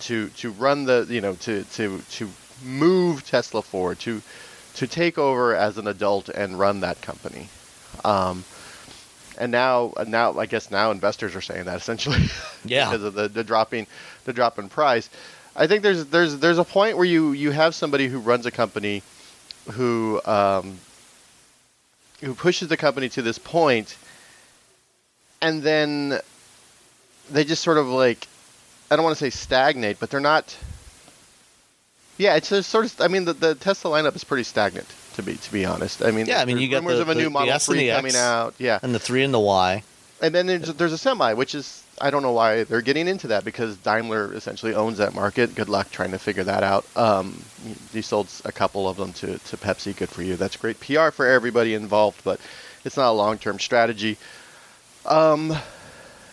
to to run the you know to to to move Tesla forward to to take over as an adult and run that company. Um, and now now I guess now investors are saying that essentially. Yeah. because of the, the dropping the drop in price. I think there's there's there's a point where you you have somebody who runs a company who um, who pushes the company to this point, and then they just sort of like I don't want to say stagnate, but they're not. Yeah, it's a sort of. I mean, the, the Tesla lineup is pretty stagnant to be to be honest. I mean, Yeah, I mean, you got rumors the- of a the- new the Model S and 3 the X. coming out. Yeah, And the three and the Y. and then there's, there's a semi, which is I don't know why they're getting into that because Daimler essentially owns that market. Good luck trying to figure that out. Um, sold a couple of them to, to Pepsi. Good for you. That's great PR for everybody involved, but it's not a long-term strategy. Um,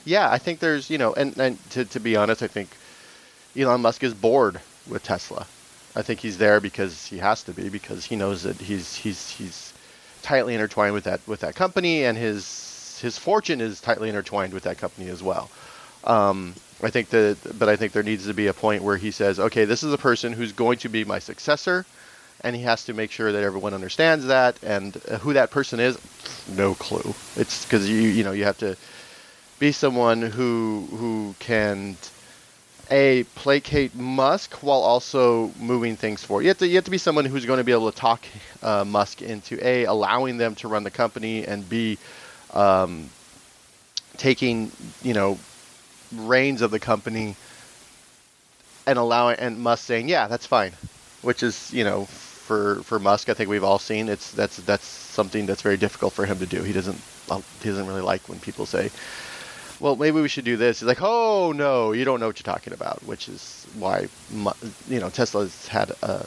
yeah, I think there's you know, and, and to, to be honest, I think Elon Musk is bored with Tesla. I think he's there because he has to be because he knows that he's he's he's tightly intertwined with that with that company and his his fortune is tightly intertwined with that company as well. Um, I think that, but I think there needs to be a point where he says, okay, this is a person who's going to be my successor, and he has to make sure that everyone understands that and uh, who that person is. No clue. It's because you you know you have to be someone who who can a placate Musk while also moving things forward. You have to you have to be someone who's going to be able to talk uh, Musk into a allowing them to run the company and b um, taking you know reins of the company and allowing and Musk saying yeah that's fine, which is you know for for Musk I think we've all seen it's that's that's something that's very difficult for him to do. He doesn't he doesn't really like when people say well, maybe we should do this. He's like, oh no, you don't know what you're talking about, which is why you know Tesla's had a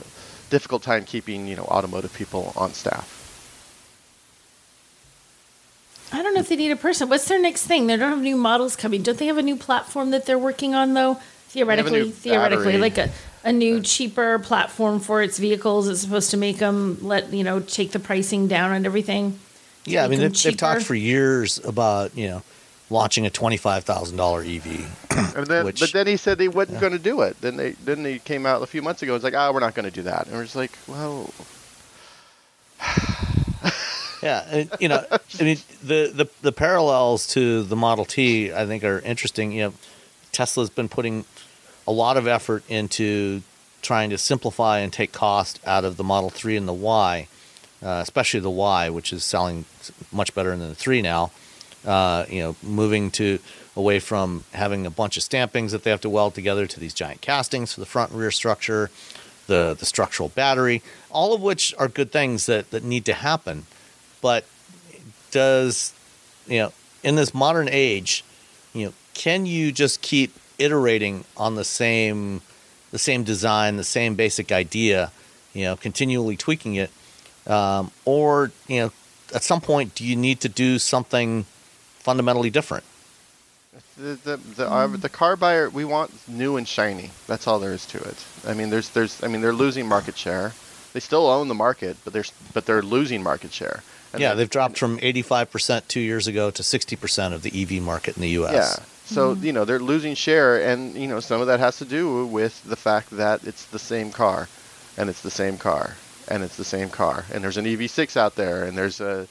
difficult time keeping you know automotive people on staff. I don't know if they need a person. What's their next thing? They don't have new models coming. Don't they have a new platform that they're working on though? Theoretically, theoretically, battery. like a, a new cheaper platform for its vehicles It's supposed to make them let you know take the pricing down and everything. Yeah, I mean they've, they've talked for years about you know launching a twenty five thousand dollar EV. And then, Which- but then he said they wasn't going to do it. Then they then he came out a few months ago. It's like, ah, we're not going to do that. And we're just like, well, Yeah, and, you know, I mean, the, the the parallels to the Model T, I think, are interesting. You know, Tesla's been putting a lot of effort into trying to simplify and take cost out of the Model Three and the Y, uh, especially the Y, which is selling much better than the three now. Uh, you know, moving to away from having a bunch of stampings that they have to weld together to these giant castings for the front and rear structure, the the structural battery, all of which are good things that that need to happen but does you know in this modern age you know can you just keep iterating on the same the same design the same basic idea you know continually tweaking it um, or you know at some point do you need to do something fundamentally different the the the, uh, the car buyer we want new and shiny. That's all there is to it. I mean, there's there's I mean they're losing market share. They still own the market, but they're but they're losing market share. And yeah that- they've dropped from 85% two years ago to 60% of the ev market in the us Yeah. So mm-hmm. you know they're losing share, and you know some of that has to do with the fact that it's the same car, and it's the same car, and it's the same car, and there's an EV6 out there, and there's a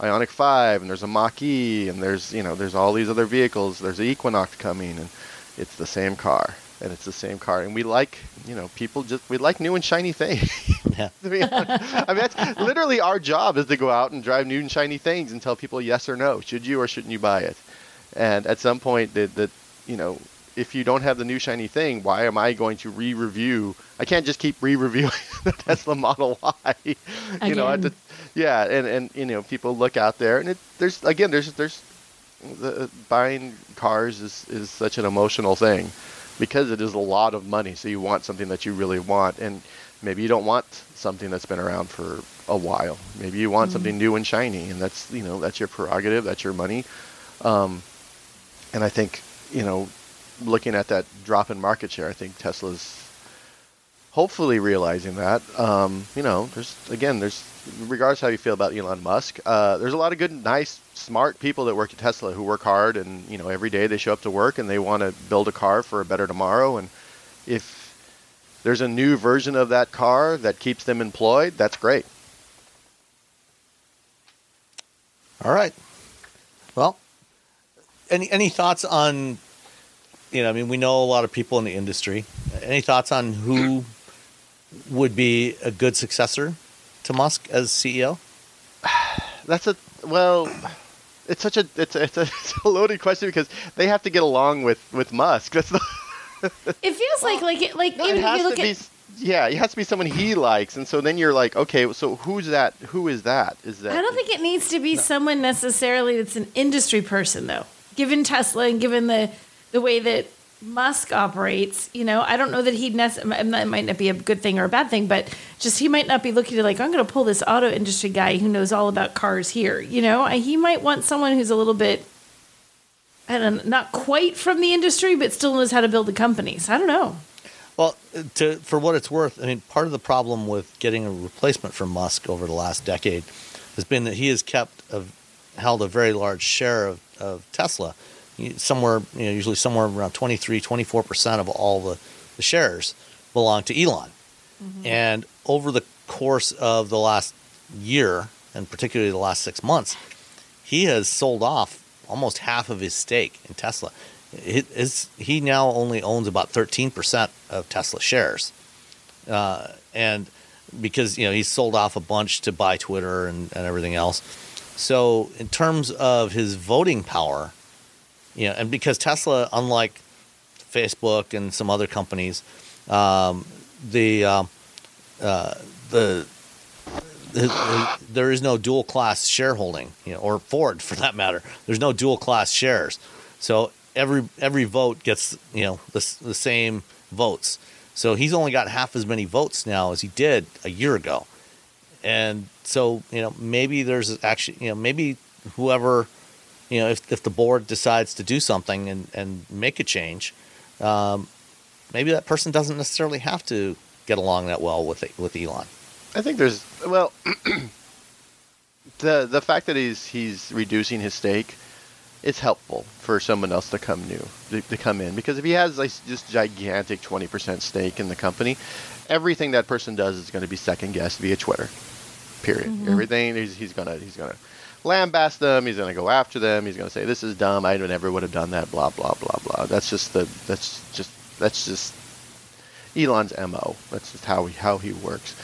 Ioniq 5, and there's a Mach-E, and there's you know there's all these other vehicles. There's the Equinox coming, and it's the same car, and it's the same car, and we like you know people just we like new and shiny things. yeah to be honest. I mean, that's literally our job is to go out and drive new and shiny things and tell people yes or no, should you or shouldn't you buy it? And at some point, that that you know, if you don't have the new shiny thing, why am I going to re-review? I can't just keep re-reviewing the Tesla Model Y. you know, I Again. just- yeah, and and you know, people look out there, and it, there's again, there's there's the, buying cars is is such an emotional thing because it is a lot of money. So you want something that you really want, and maybe you don't want something that's been around for a while. Maybe you want something new and shiny, and that's you know that's your prerogative, that's your money. Um, and I think you know, looking at that drop in market share, I think Tesla's hopefully realizing that. Um, you know, there's again, there's regardless how you feel about Elon Musk, uh, there's a lot of good, nice, smart people that work at Tesla who work hard, and you know, every day they show up to work and they want to build a car for a better tomorrow. And if there's a new version of that car that keeps them employed, that's great. All right. Well, any any thoughts on you know, I mean, we know a lot of people in the industry. Any thoughts on who would be a good successor to Musk as CEO? That's a well. It's such a it's a, it's a, it's a loaded question because they have to get along with with Musk. That's the It feels like like it, like No, even it if you look to be. at s- Yeah, it has to be someone he likes, and so then you're like, okay, so who's that? Who is that? Is that? I don't think it needs to be someone necessarily that's an industry person, though. Given Tesla and given the the way that Musk operates, you know, I don't know that he'd necessarily. That might not be a good thing or a bad thing, but just he might not be looking to like, I'm going to pull this auto industry guy who knows all about cars here. You know, he might want someone who's a little bit. I don't know, not quite from the industry, but still knows how to build a company. So I don't know. Well, to for what it's worth, I mean, part of the problem with getting a replacement for Musk over the last decade has been that he has kept a, held a very large share of, of Tesla, somewhere you know, usually somewhere around 23, 24 percent of all the, the shares belong to Elon, and over the course of the last year, and particularly the last six months, he has sold off almost half of his stake in Tesla. it is he now only owns about 13% of Tesla shares. Uh, and because you know he's sold off a bunch to buy Twitter and, and everything else. So in terms of his voting power, you know, and because Tesla, unlike Facebook and some other companies, um, the uh, uh, the there is no dual class shareholding, you know, or Ford for that matter. There's no dual class shares, so every every vote gets you know the the same votes. So he's only got half as many votes now as he did a year ago, and so you know maybe there's actually you know maybe whoever you know if if the board decides to do something and and make a change, um, maybe that person doesn't necessarily have to get along that well with with Elon. I think there's well, the the fact that he's he's reducing his stake, it's helpful for someone else to come new to, to come in because if he has like this gigantic twenty percent stake in the company, everything that person does is going to be second guessed via Twitter. Period. Mm-hmm. Everything he's, he's gonna he's gonna lambast them. He's gonna go after them. He's gonna say this is dumb. I never would have done that. Blah blah blah blah. That's just the that's just that's just Elon's mo. That's just how he how he works.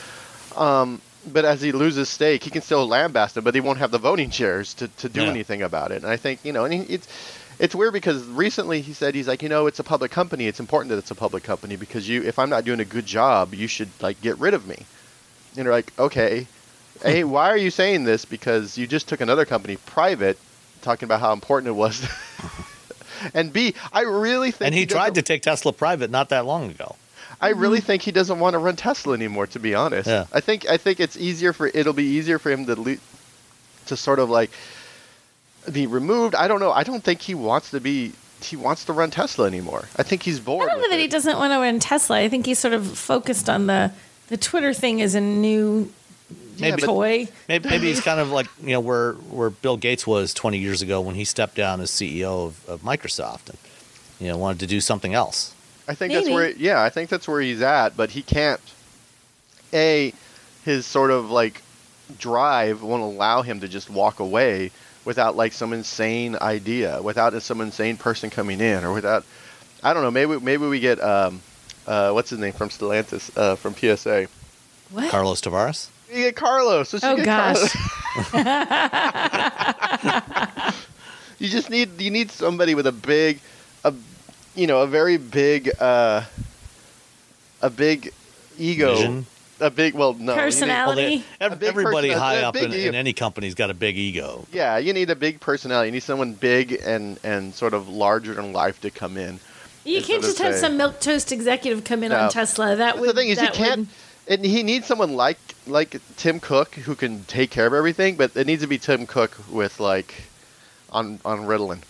Um, but as he loses stake, he can still lambast him, but he won't have the voting shares to, to do yeah. anything about it. And I think you know, and he, it's it's weird because recently he said he's like, you know, it's a public company. It's important that it's a public company because you, if I'm not doing a good job, you should like get rid of me. And you're like, okay, hey, why are you saying this? Because you just took another company private, talking about how important it was. and B, I really think and he, he tried to take Tesla private not that long ago. I really mm-hmm. think he doesn't want to run Tesla anymore. To be honest, yeah. I think I think it's easier for it'll be easier for him to le- to sort of like be removed. I don't know. I don't think he wants to be. He wants to run Tesla anymore. I think he's bored. I don't know that it. he doesn't want to run Tesla. I think he's sort of focused on the the Twitter thing as a new maybe, toy. Maybe, maybe he's kind of like you know where where Bill Gates was 20 years ago when he stepped down as CEO of, of Microsoft and you know wanted to do something else. I think Maybe. that's where, yeah, I think that's where he's at. But he can't. A, his sort of like drive won't allow him to just walk away without like some insane idea, without some insane person coming in, or without, I don't know. Maybe maybe we get um, uh, what's his name from Stellantis uh, from PSA. What? Carlos Tavares. You get Carlos. oh gosh. you just need you need somebody with a big a you know, a very big, uh, a big ego. Vision? A big, well, no. Personality. Well, they, everybody high up in, in, any company's got a big ego. Yeah, you need a big personality. You need someone big and, and sort of larger than life to come in. You can't just have say, some milk toast executive come in no. on Tesla. That would. The thing is, you can't. Would, and he needs someone like like Tim Cook who can take care of everything, but it needs to be Tim Cook with like on on Ritalin.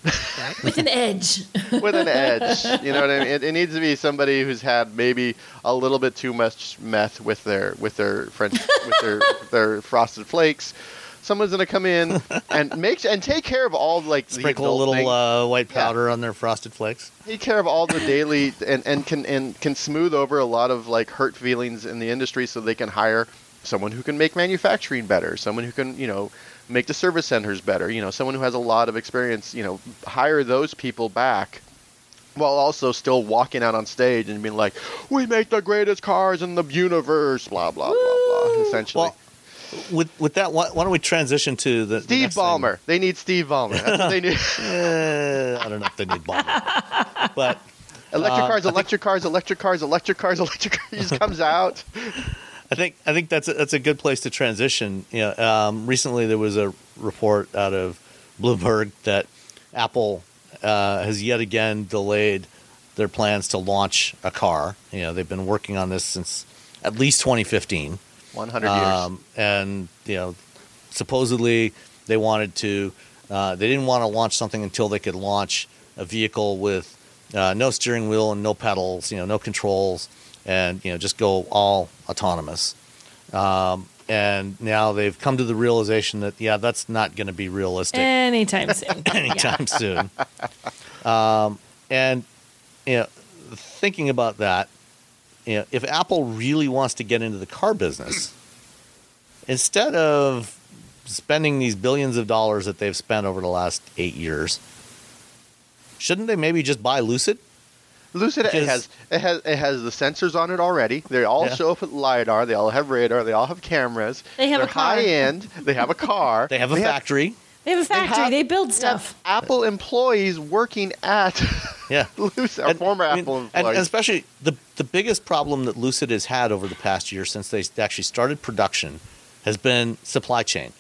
With an edge. With an edge. You know what I mean? It, it, needs to be somebody who's had maybe a little bit too much meth with their with their French with their their frosted flakes. Someone's gonna come in and make and take care of all like sprinkle a little uh, white powder yeah. on their frosted flakes. Take care of all the daily and, and can and can smooth over a lot of like hurt feelings in the industry so they can hire someone who can make manufacturing better, someone who can you know make the service centers better. You know, someone who has a lot of experience. You know, hire those people back while also still walking out on stage and being like, "We make the greatest cars in the universe," blah blah blah blah. Essentially. Well, with with that, why, why, don't we transition to the Steve the Ballmer? Thing. They need Steve Ballmer. They need. eh, I don't know if they need Ballmer, but electric uh, cars, electric cars, electric cars, electric cars, electric cars. He just comes out. I think I think that's a, that's a good place to transition. You know, um, recently there was a report out of Bloomberg that Apple uh, has yet again delayed their plans to launch a car. You know, they've been working on this since at least 2015. 100 years. Um, and you know, supposedly they wanted to. Uh, they didn't want to launch something until they could launch a vehicle with uh, no steering wheel and no pedals. You know, no controls and you know just go all autonomous. Um, and now they've come to the realization that yeah, that's not going to be realistic anytime soon. anytime soon. Um, and you know, thinking about that, you know, if Apple really wants to get into the car business, instead of spending these billions of dollars that they've spent over the last eight years, shouldn't they maybe just buy Lucid? Lucid it has it has it has the sensors on it already. They all Yeah. show up with lidar. They all have radar. They all have cameras. They have They're a car. high end. They have a car. They have a factory. They have a factory. have- They build they stuff. have Apple employees working at Yeah. Lucid, And- former I mean, Apple and, employees. and especially the the biggest problem that Lucid has had over the past year since they actually started production has been supply chain,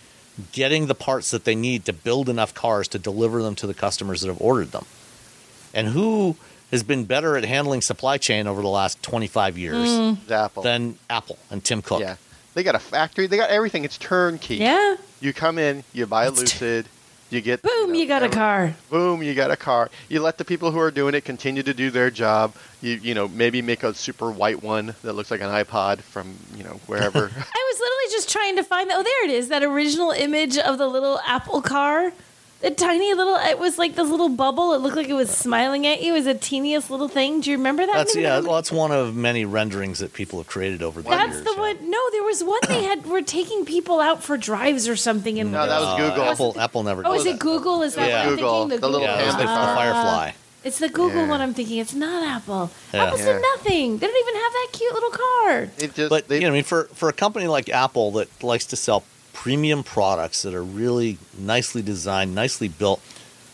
getting the parts that they need to build enough cars to deliver them to the customers that have ordered them. And who has been better at handling supply chain over the last 25 years Mm. Apple. than Apple and Tim Cook? yeah, they got a factory. They got everything. It's turnkey. Yeah. You come in, you buy a Lucid, you get Boom, know, you got a car. Boom, you got a car. You let the people who are doing it continue to do their job. You you know maybe make a super white one that looks like an iPod from you know wherever. I was literally just trying to find. That. Oh, there it is. That original image of the little Apple car. The tiny little. It was like this little bubble. It looked like it was smiling at you. It was a teeniest little thing. Do you remember that? That's Remember yeah. Well, that's one of many renderings that people have created over the That's years. the yeah. one. No, there was one they had. Were taking people out for drives or something. And No, that was Uh, Google. Apple, Apple never. Oh, did is that. it Google? Is that Yeah. what I'm Google, thinking? the little Yeah, it was the, the. Firefly. It's the Google Yeah. one I'm thinking. It's not Apple. Yeah. Apple Yeah. said nothing. They don't even have that cute little car. It just But they, you know, I mean, for for a company like Apple that likes to sell premium products that are really nicely designed, nicely built,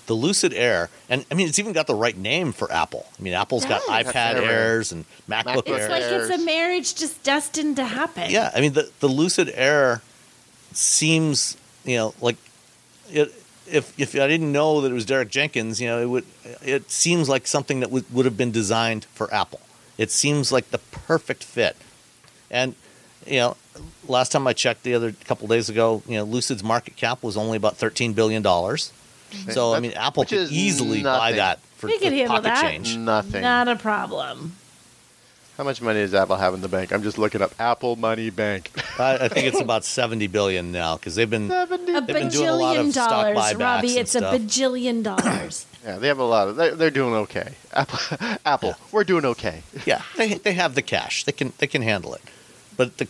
the Lucid Air, and I mean, it's even got the right name for Apple. I mean, Apple's got iPad Airs and MacBook MacBook It's like it's a marriage just destined to happen. yeah, I mean, the the Lucid Air seems, you know, like it. If if I didn't know that it was Derek Jenkins, you know, it would. It seems like something that would would have been designed for Apple. It seems like the perfect fit, and you know, last time I checked, the other couple days ago, you know, Lucid's market cap was only about thirteen billion dollars. So I mean, Apple could is easily buy that for, They for could handle pocket that. change. nothing. Not a problem. How much money does Apple have in the bank? I'm just looking up Apple Money Bank. I, I think it's about seventy billion now because they've been A They've been doing a lot of bajillion stock dollars, buybacks Robbie. and It's a bajillion dollars. Yeah, they have a lot of. They're, they're doing okay. Apple, Apple, Yeah. we're doing okay. yeah they they have the cash they can they can handle it, but the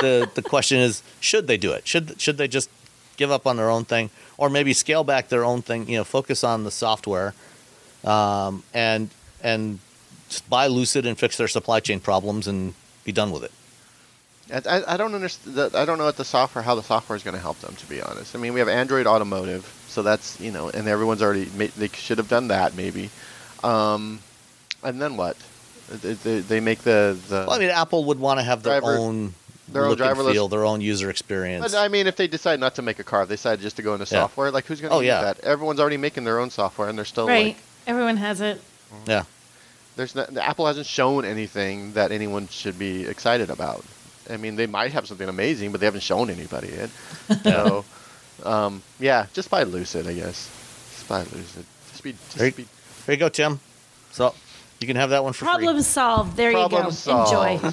the the question is should they do it should should they just give up on their own thing or maybe scale back their own thing you know focus on the software, um, and and buy Lucid and fix their supply chain problems and be done with it. I, I, don't understand. I don't know what the software, how the software is going to help them. To be honest, I mean, we have Android Automotive, so that's you know, and everyone's already. They should have done that maybe. Um, and then what? They, they, they make the the. Well, I mean, Apple would want to have their Driver- own their own driver feel, their own user experience. But I mean, if they decide not to make a car, if they decide just to go into Yeah. software, like who's going to Oh, use yeah. that? Everyone's already making their own software, and they're still right. like, Everyone has it. yeah. there's not, Apple hasn't shown anything that anyone should be excited about. I mean, they might have something amazing, but they haven't shown anybody yet. so, um, yeah, just buy Lucid, I guess. Just buy Lucid. Just be, just There you- be Here you go, Tim. So you can have that one for Problem free. solved. There problem you go. solved. Enjoy.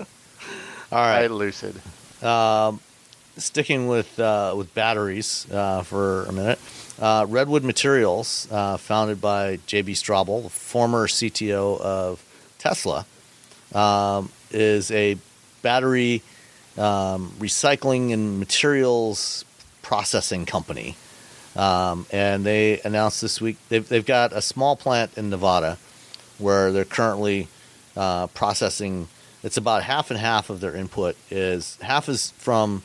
All right, Buy. Lucid. Um, sticking with uh, with batteries uh, for a minute. Uh, Redwood Materials, uh, founded by J.B. Straubel, the former CTO of Tesla, um, is a battery um, recycling and materials processing company. Um, and they announced this week they've, they've got a small plant in Nevada where they're currently uh, processing. It's about half and half of their input is half is from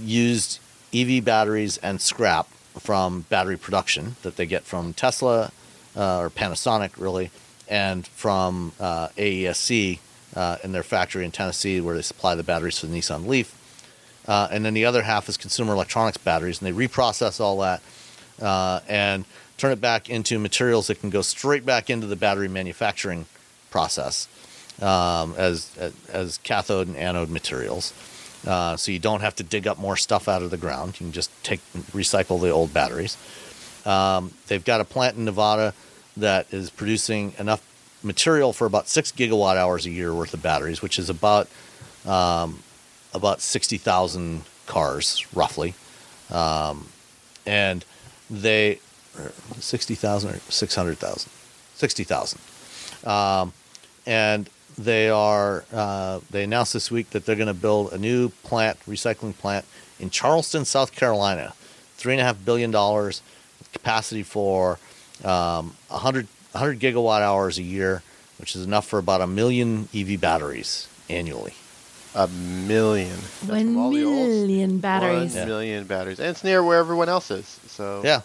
used EV batteries and scrap from battery production that they get from Tesla uh, or Panasonic, really, and from uh, AESC uh, in their factory in Tennessee where they supply the batteries for the Nissan Leaf. Uh, and then the other half is consumer electronics batteries, and they reprocess all that uh, and turn it back into materials that can go straight back into the battery manufacturing process um, as, as cathode and anode materials. Uh, so you don't have to dig up more stuff out of the ground. You can just take recycle the old batteries. Um, they've got a plant in Nevada that is producing enough material for about six gigawatt hours a year worth of batteries, which is about um, about sixty thousand cars roughly, um, and they sixty thousand or six hundred thousand, sixty thousand, um, and they are uh, they announced this week that they're going to build a new plant, recycling plant in Charleston, South Carolina, three and a half billion dollars, capacity for um, 100, 100 gigawatt hours a year, which is enough for about a million EV batteries annually. A million. That's One from all the million batteries. One million batteries, and it's near where everyone else is. So Yeah,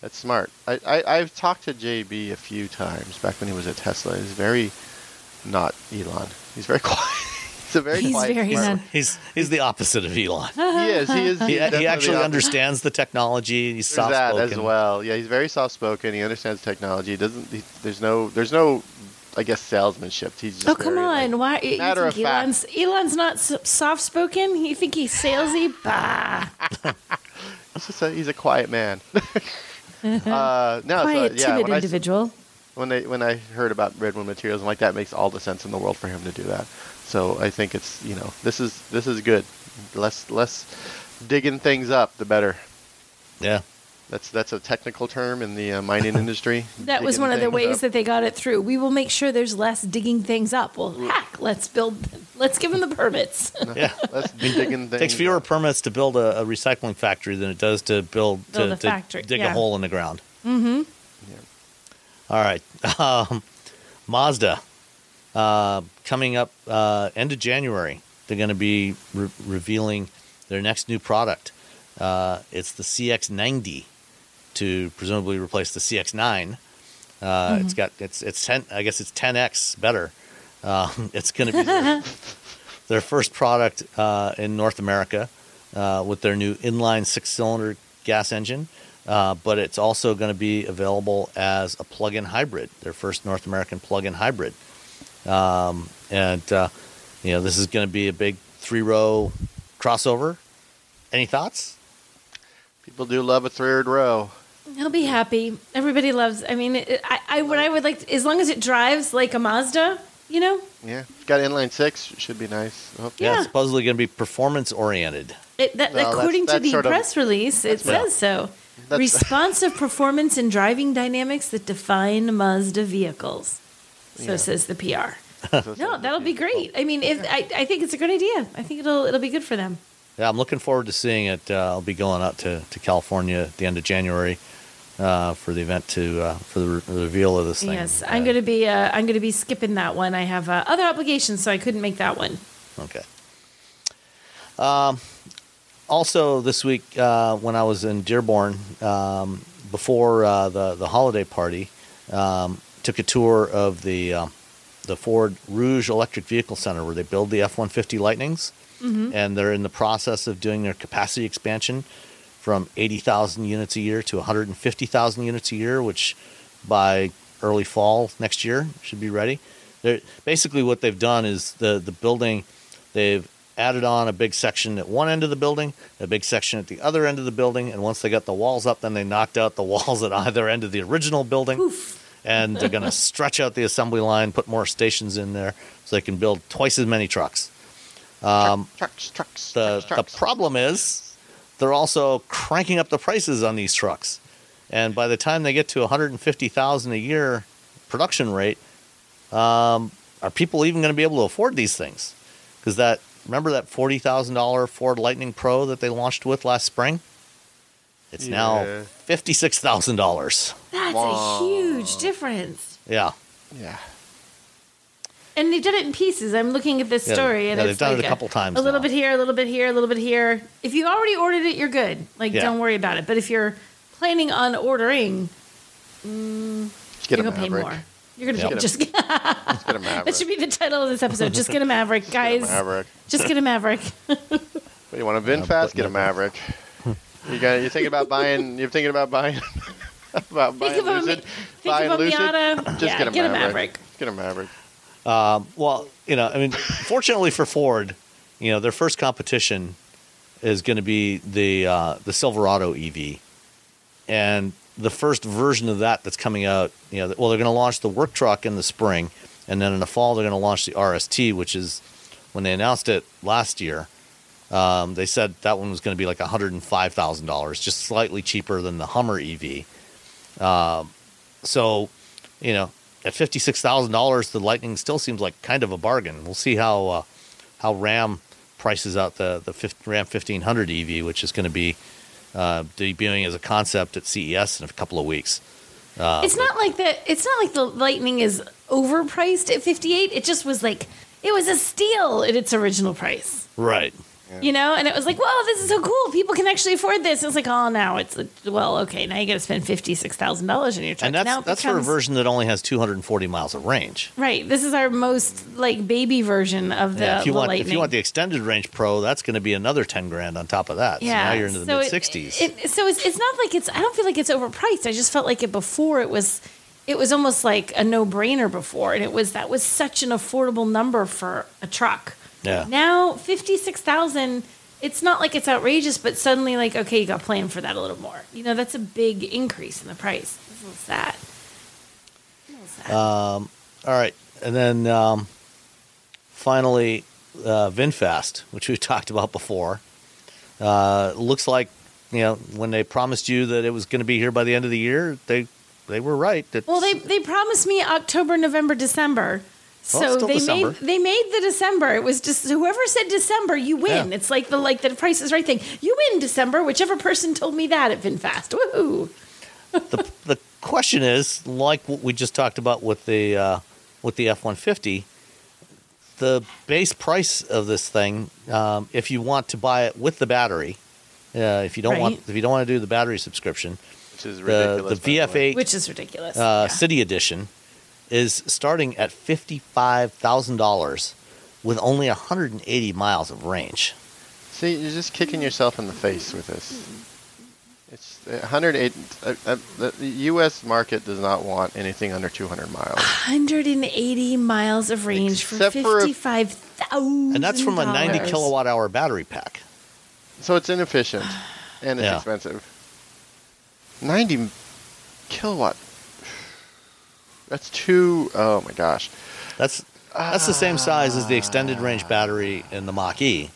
that's smart. I, I I've talked to JB a few times back when he was at Tesla. He's very not Elon. He's very quiet. He's a very He's quiet. very smart- not- he's he's the opposite of Elon. He is. He is. He, he actually the understands the technology. He's There's soft that spoken. as well. Yeah, he's very soft spoken. He understands technology. He doesn't. He, there's no. There's no. I guess salesmanship. He's just Oh come very, like- on! Why you matter think of fact. Elon's Elon's not soft spoken? You think he's salesy? Bah! He's just a, he's a quiet man. uh, no, Quiet, so, yeah, timid when I, s- individual. when they when I heard about Redwood Materials, I'm like that makes all the sense in the world for him to do that. So I think it's you know this is this is good. Less less digging things up, the better. Yeah. That's that's a technical term in the uh, mining industry. That was one of the ways up. that they got it through. We will make sure there's less digging things up. Well, heck, let's build. Let's give them the permits. Yeah. Let's be digging things. takes fewer up. permits to build a, a recycling factory than it does to build, Build to, to factory, dig a hole in the ground. Mm-hmm. All right. Um, Mazda uh, coming up uh, end of January. They're going to be re- revealing their next new product. Uh, it's the CX90 to presumably replace the CX9. Uh, It's got it's it's ten. I guess it's 10x better. Um, it's going to be their, their first product uh, in North America uh, with their new inline six-cylinder gas engine. Uh, but it's also going to be available as a plug-in hybrid. Their first North American plug-in hybrid. Um, and uh, you know this is going to be a big three-row crossover. Any thoughts? People do love a third row. He'll be happy. Everybody loves. I mean, it, I, I what I would like, as long as it drives like a Mazda, you know, Yeah, got inline six. Should be nice. Oh, Yeah, Yeah. it's supposedly going to be performance-oriented. it, that, Well, that's- according to the sort of- press release, it Yeah. says so. That's- Responsive performance and driving dynamics that define Mazda vehicles. So Yeah. says the PR. so No, that'll be great. I mean, if I, I think it's a great idea. I think it'll it'll be good for them. Yeah, I'm looking forward to seeing it. Uh, I'll be going out to, to California at the end of January uh, for the event to uh, for the, re- reveal of this thing. Yes, I'm Uh, gonna be uh, I'm gonna be skipping that one. I have uh, other obligations, so I couldn't make that one. Okay. Um, also, this week uh, when I was in Dearborn um, before uh, the the holiday party, um, took a tour of the um, the Ford Rouge Electric Vehicle Center where they build the F-150 Lightnings, and they're in the process of doing their capacity expansion from 80,000 units a year to 150,000 units a year, which by early fall next year should be ready. They're, basically, what they've done is the the building they've added on a big section at one end of the building, a big section at the other end of the building, and once they got the walls up, then they knocked out the walls at either end of the original building. Oof. And they're going to stretch out the assembly line, put more stations in there, so they can build twice as many trucks. Um, trucks, trucks, the trucks, trucks. the problem is they're also cranking up the prices on these trucks, and by the time they get to 150,000 a year production rate, um, are people even going to be able to afford these things? Because that remember that forty thousand dollar Ford Lightning Pro that they launched with last spring? It's now fifty six thousand dollars. That's Wow. a huge difference. Yeah, Yeah. And they've done it in pieces. I'm looking at this Yeah, story, and yeah, it's they've done like it a couple times A little now. bit here, a little bit here, a little bit here. If you already ordered it, you're good. Like, Yeah. don't worry about it. But if you're planning on ordering, mm, Get you're a gonna pay Maverick. more. You're gonna Yep. just Get a Maverick. that should be the title of this episode. Just get a Maverick, Get a guys. Maverick. Just get a Maverick. What, you want to VinFast? but Get a. Maverick. You got. You're thinking about buying. You're thinking about buying. about buying Think of a, Mi- Lucid. think buying of a Lucid. Miata. Just yeah, get a get a Maverick. Maverick. Get a Maverick. Well, you know, I mean, fortunately for Ford, you know, their first competition is going to be the uh, the Silverado EV, and the first version of that that's coming out. You know, well, they're going to launch the work truck in the spring, and then in the fall they're going to launch the RST, which is when they announced it last year. Um, they said that one was going to be like one hundred and five thousand dollars, just slightly cheaper than the Hummer EV. Um, so, you know, at fifty six thousand dollars, the Lightning still seems like kind of a bargain. We'll see how uh, how Ram prices out the the fif- Ram fifteen hundred EV, which is going to be uh, debuting as a concept at CES in a couple of weeks. Uh, it's not like that. It's not like the Lightning is overpriced at 58. It just was like it was a steal at its original price. right. You know, and it was like, "Whoa, this is so cool! People can actually afford this." It's like, "Oh, now it's well, okay. Now you got to spend fifty six thousand dollars on your truck." And that's now it that's for a version that only has 240 miles of range. Right. This is our most like baby version of the, Yeah, if you the want Lightning. if you want the extended range Pro, that's going to be another 10 grand on top of that. So now you're into the so mid it- 60s. It, so it's, it's not like it's. I don't feel like it's overpriced. I just felt like it before. It was, it was almost like a no brainer before, and it was that was such an affordable number for a truck. Yeah. Now fifty six thousand. It's not like it's outrageous, but suddenly like okay, you got planned for that a little more. You know, that's a big increase in the price. It's a little sad. A little sad. All right, and then um, finally, uh, VinFast, which we talked about before, uh, looks like you know when they promised you that it was going to be here by the end of the year, they they were right. It's- Well, they they promised me October, November, December. Well, So they December. made they made the December. It was just whoever said December, you win. Yeah. It's like the like the Price is Right thing. You win December. Whichever person told me that at VinFast. Woohoo! the the question is like what we just talked about with the uh, with the F one fifty. The base price of this thing, um, if you want to buy it with the battery, uh, if you don't want if you don't want to do the battery subscription, Which is ridiculous. the by way. VF8 Which is ridiculous. uh, Yeah. City Edition is starting at fifty five thousand dollars with only hundred and eighty miles of range. See, you're just kicking yourself in the face with this. It's 108. Uh, uh, the the U.S. market does not want anything under 200 miles. 180 miles of range for Except for fifty-five thousand. And that's from a ninety kilowatt hour battery pack. So it's inefficient and it's Yeah. expensive. 90 kilowatt. That's two oh my gosh. That's that's the same size as the extended range battery in the Mach E.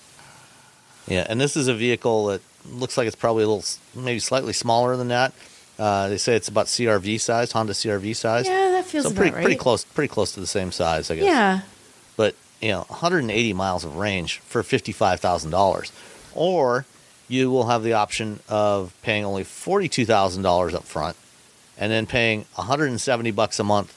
Yeah, and this is a vehicle that looks like it's probably a little, maybe slightly smaller than that. Uh, they say it's about CRV size, Honda CRV size. Yeah, that feels so about pretty right. pretty close, pretty close to the same size, I guess. Yeah. But you know, 180 miles of range for fifty-five thousand dollars, or you will have the option of paying only forty-two thousand dollars up front, and then paying 170 bucks a month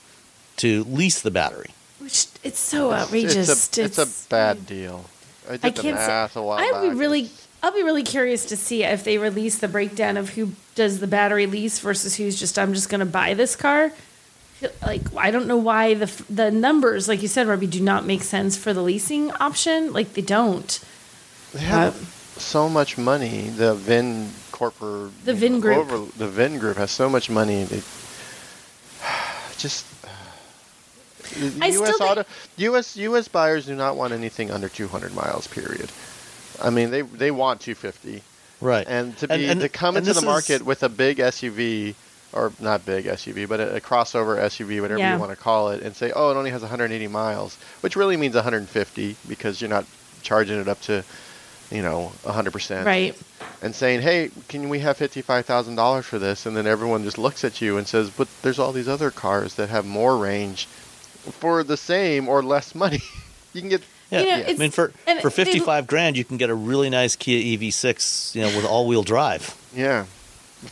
to lease the battery. Which it's so outrageous. It's a, it's a bad deal. I did I the can't say. math a while I'd back. be really, I'll be really curious to see if they release the breakdown of who does the battery lease versus who's just I'm just going to buy this car. Like I don't know why the the numbers, like you said, Robbie, do not make sense for the leasing option. Like they don't. They have Uh, so much money. The Vin Corpor, The Vin Group. over- the Vin Group has so much money. They just the I still U.S. think- auto, U.S. U.S. buyers do not want anything under 200 miles. Period. I mean, they they want 250, Right. and to be and- to come into the market is- with a big SUV. Or not big SUV, but a, a crossover SUV, whatever Yeah. you want to call it, and say, oh, it only has 180 miles, which really means 150 because you're not charging it up to, you know, 100% Right. and saying, "Hey, can we have fifty-five thousand dollars for this?" And then everyone just looks at you and says, "But there's all these other cars that have more range for the same or less money. you can get Yeah, You know, I mean for and for they- fifty five grand, you can get a really nice Kia EV6, you know, with all wheel drive. yeah,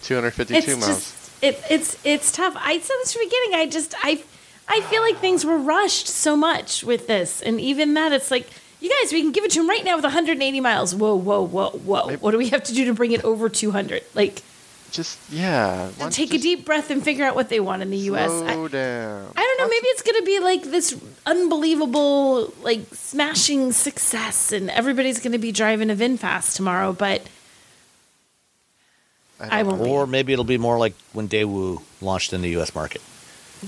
252 miles." just it, it's it's tough. I said this from the beginning. I just I I feel like things were rushed so much with this, and even that, it's like. You guys, we can give it to him right now with 180 miles. Whoa, whoa, whoa, whoa! Maybe- What do we have to do to bring it over 200? Like, just yeah, why take you a deep breath and figure out what they want in the U.S. Slow I, down. I don't know. Maybe it's going to be like this unbelievable, like smashing success, and everybody's going to be driving a VinFast tomorrow. But don't I won't be. Or maybe it'll be more like when Daewoo launched in the U.S. market.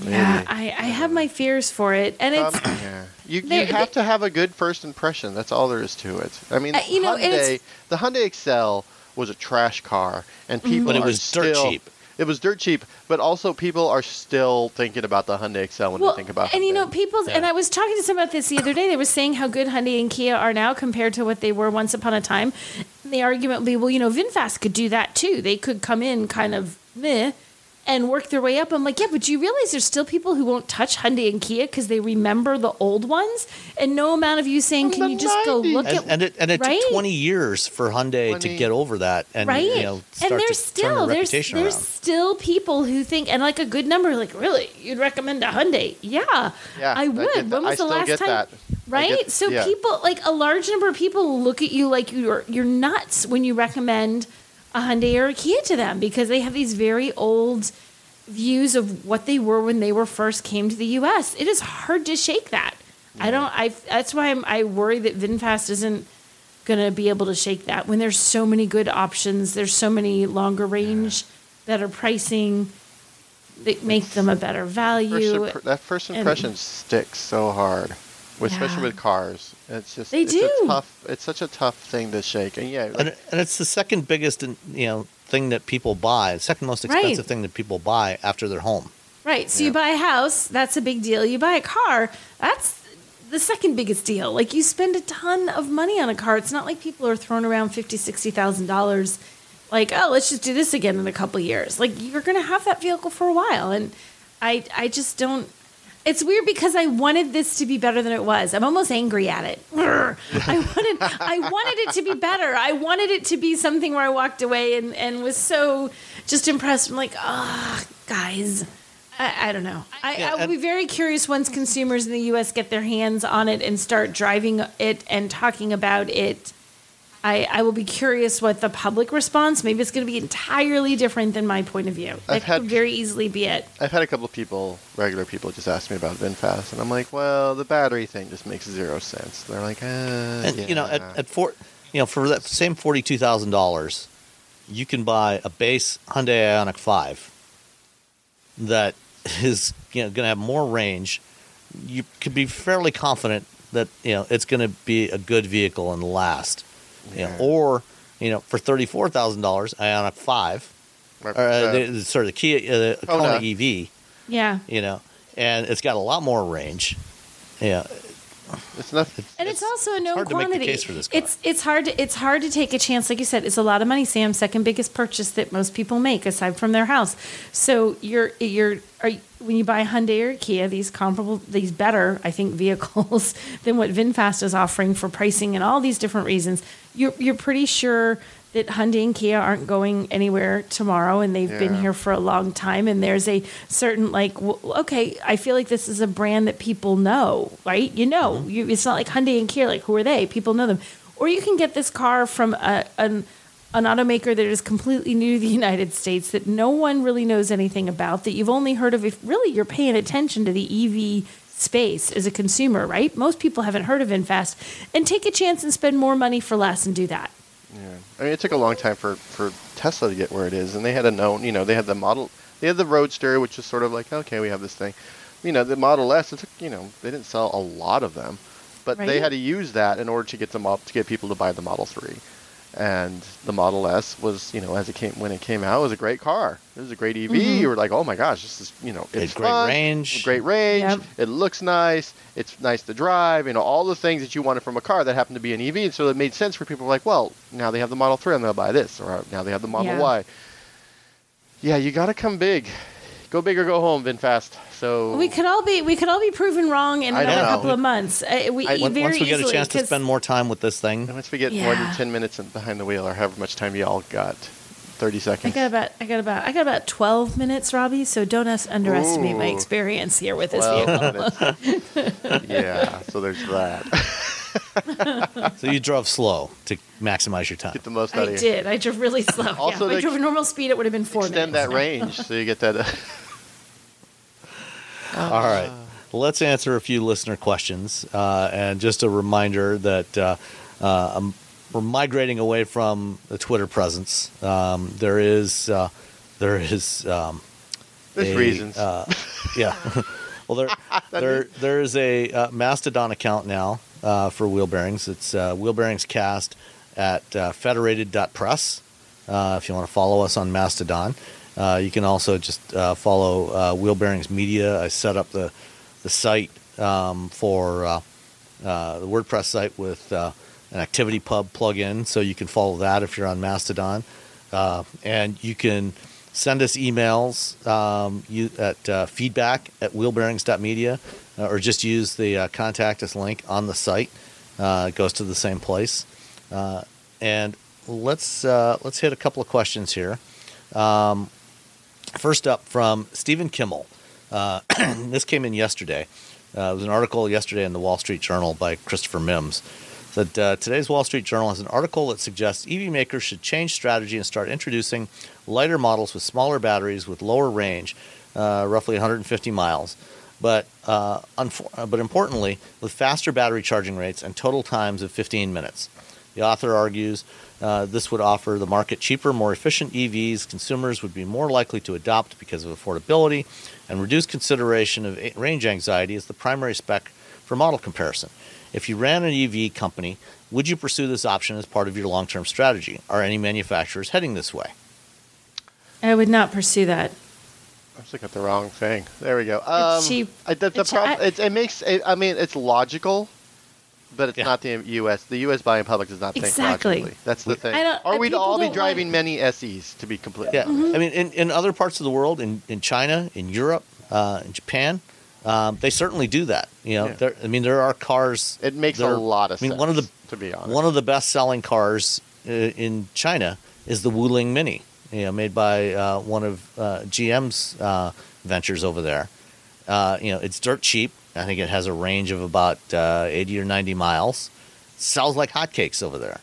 Yeah, Maybe. I, I have my fears for it, and it's Um, yeah. You, you There- have to have a good first impression. That's all there is to it. I mean, Uh, you know, and Hyundai, the Hyundai Excel was a trash car, and people But it are was dirt still- cheap. It was dirt cheap, but also people are still thinking about the Hyundai Excel when they think about. and you know, people people's and Yeah. I was talking to someone about this the other day. They were saying how good Hyundai and Kia are now compared to what they were once upon a time. And the argument would be, well, you know, VinFast could do that too. They could come in kind of meh, and work their way up. I'm like, yeah, but do you realize there's still people who won't touch Hyundai and Kia because they remember the old ones, and no amount of you saying, From can you just go look And, at and it and it right? took 20 years for Hyundai 20. to get over that and right? you know start and to there's turn still their there's there's around. still people who think and like a good number like really you'd recommend a Hyundai? Yeah, Yeah, I I would. get when was I the still last get time? that. Right? get- so yeah. people like a large number of people look at you like you're you're nuts when you recommend a Hyundai or a Kia to them because they have these very old views of what they were when they were first came to the U.S. It is hard to shake that. I don't. I. That's why I'm, I worry that VinFast isn't going to be able to shake that when there's so many good options. There's so many longer range, better pricing that make them a better First value. impr- that first and- impression sticks so hard, with- Yeah. especially with cars. It's just They it's do. A tough. It's such a tough thing to shake. And yeah, like, and, and it's the second biggest you know thing that people buy, the second most Right. expensive thing that people buy after they're home. Right. So you buy a house, that's a big deal. You buy a car, that's the second biggest deal. Like you spend a ton of money on a car. It's not like people are throwing around fifty, sixty thousand dollars. Like, oh, let's just do this again in a couple years. Like you're gonna have that vehicle for a while, and I, I just don't. It's weird because I wanted this to be better than it was. I'm almost angry at it. I wanted, I wanted it to be better. I wanted it to be something where I walked away and, and was so just impressed. I'm like, ah, guys. I, I don't know. I, Yeah, I will be very curious once consumers in the U.S. get their hands on it and start driving it and talking about it. I, I will be curious what the public response. Maybe it's going to be entirely different than my point of view. That I've had- could very easily be it. I've had a couple of people, regular people, just ask me about VinFast, and I'm like, well, the battery thing just makes zero sense. They're like, uh, And yeah. you know, at, at four, you know, for that same forty-two thousand dollars, you can buy a base Hyundai Ioniq Five that is you know going to have more range. You could be fairly confident that you know it's going to be a good vehicle and last. You know, Yeah. or you know, for thirty-four thousand dollars, Ioniq Five, Right, or uh, uh, the, sorry, the Kia uh, Kona Kona. EV. Yeah. You know, and it's got a lot more range. Yeah, it's not. And it's, also a known hard to make the quantity. case for this car. It's it's hard to it's hard to take a chance. Like you said, it's a lot of money. Sam's second biggest purchase that most people make aside from their house. So you're you're are, when you buy a Hyundai or Kia, these comparable, these better, I think, vehicles than what VinFast is offering for pricing and all these different reasons. You're you're pretty sure that Hyundai and Kia aren't going anywhere tomorrow, and they've been here for a long time. And there's a certain like, okay, I feel like this is a brand that people know, right? You know, Mm-hmm. you, it's not like Hyundai and Kia. Like, who are they? People know them. Or you can get this car from a, an an automaker that is completely new to the United States that no one really knows anything about. That you've only heard of if really you're paying attention to the EV space as a consumer, right? Most people haven't heard of VinFast, and take a chance and spend more money for less and do that. Yeah. I mean, it took a long time for, for Tesla to get where it is, and they had a known, you know, they had the model, they had the Roadster, which is sort of like, okay, we have this thing. You know, the Model S, it took, you know, they didn't sell a lot of them, but they had to use that in order to get them up to get people to buy the Model 3. And the Model S was, you know, as it came when it came out, it was a great car. It was a great EV. Mm-hmm. You were like, oh my gosh, this is, you know, It it's great fun, range. great range. Yep. It looks nice. It's nice to drive. You know, all the things that you wanted from a car that happened to be an EV. And so it made sense for people like, well, now they have the Model 3, I'm going to buy this. Or now they have the Model Yeah. Y. Yeah, you got to come big. Go big or go home, VinFast. So We could all be we could all be proven wrong in I another couple of months. Uh, we I- very once, once we get a chance to spend more time with this thing, once we get more than 10 minutes behind the wheel or however much time y'all got, 30 seconds. I seconds. got about I got about I got about twelve minutes, Robbie. So don't us underestimate my experience here with this vehicle. yeah, so there's that. so you drove slow to maximize your time. Get the most out I of you. did. I drove really slow. Also, yeah, if I drove a normal speed, it would have been four Extend minutes. that range so you get that. Uh, All right. Let's answer a few listener questions. Uh, and just a reminder that uh, uh, um, we're migrating away from the Twitter presence. Um, there is, uh, there is, um, There's a, reasons. Uh, yeah. well, there, there, there is a uh, Mastodon account now uh, for wheel bearings. It's uh, wheel bearings cast at uh, federated.press. Uh, if you want to follow us on Mastodon, uh, you can also just uh, follow uh, Wheel Bearings Media. I set up the the site um, for uh, uh, the WordPress site with an Activity Pub plugin, so you can follow that if you're on Mastodon, and you can send us emails um, you, at feedback at wheelbearings.media or just use the contact us link on the site. It goes to the same place. And let's let's hit a couple of questions here. Um, first up from Stephen Kimmel. Uh, this came in yesterday. Uh, it was an article yesterday in the Wall Street Journal by Christopher Mims. That uh, today's Wall Street Journal has an article that suggests EV makers should change strategy and start introducing lighter models with smaller batteries with lower range, uh, roughly 150 miles, but uh, unfor- but importantly, with faster battery charging rates and total times of 15 minutes. The author argues uh, this would offer the market cheaper, more efficient EVs. Consumers would be more likely to adopt because of affordability and reduce consideration of range anxiety as the primary spec for model comparison. If you ran an EV company, would you pursue this option as part of your long term strategy? Are any manufacturers heading this way? I would not pursue that. I was looking at the wrong thing. There we go. Um, cheap. I, the, the It's- prob- I- it, it makes. It, I mean, it's logical, but it's Yeah. not the U.S. The U.S. buying public does not Exactly. think logically. That's the thing. I don't- or uh, we'd people all be driving like- many SEs to be completely. Yeah, Mm-hmm. I mean, in, in other parts of the world, in, in China, in Europe, uh, in Japan, um, they certainly do that. You know, Yeah. there, I mean, there are cars. It makes that a lot of I mean, sense. one of the to be honest. one of the best selling cars uh, in China is the Wuling Mini. You know, made by uh, one of uh, GM's uh, ventures over there. Uh, you know, it's dirt cheap. I think it has a range of about uh, 80 or 90 miles. Sells like hotcakes over there.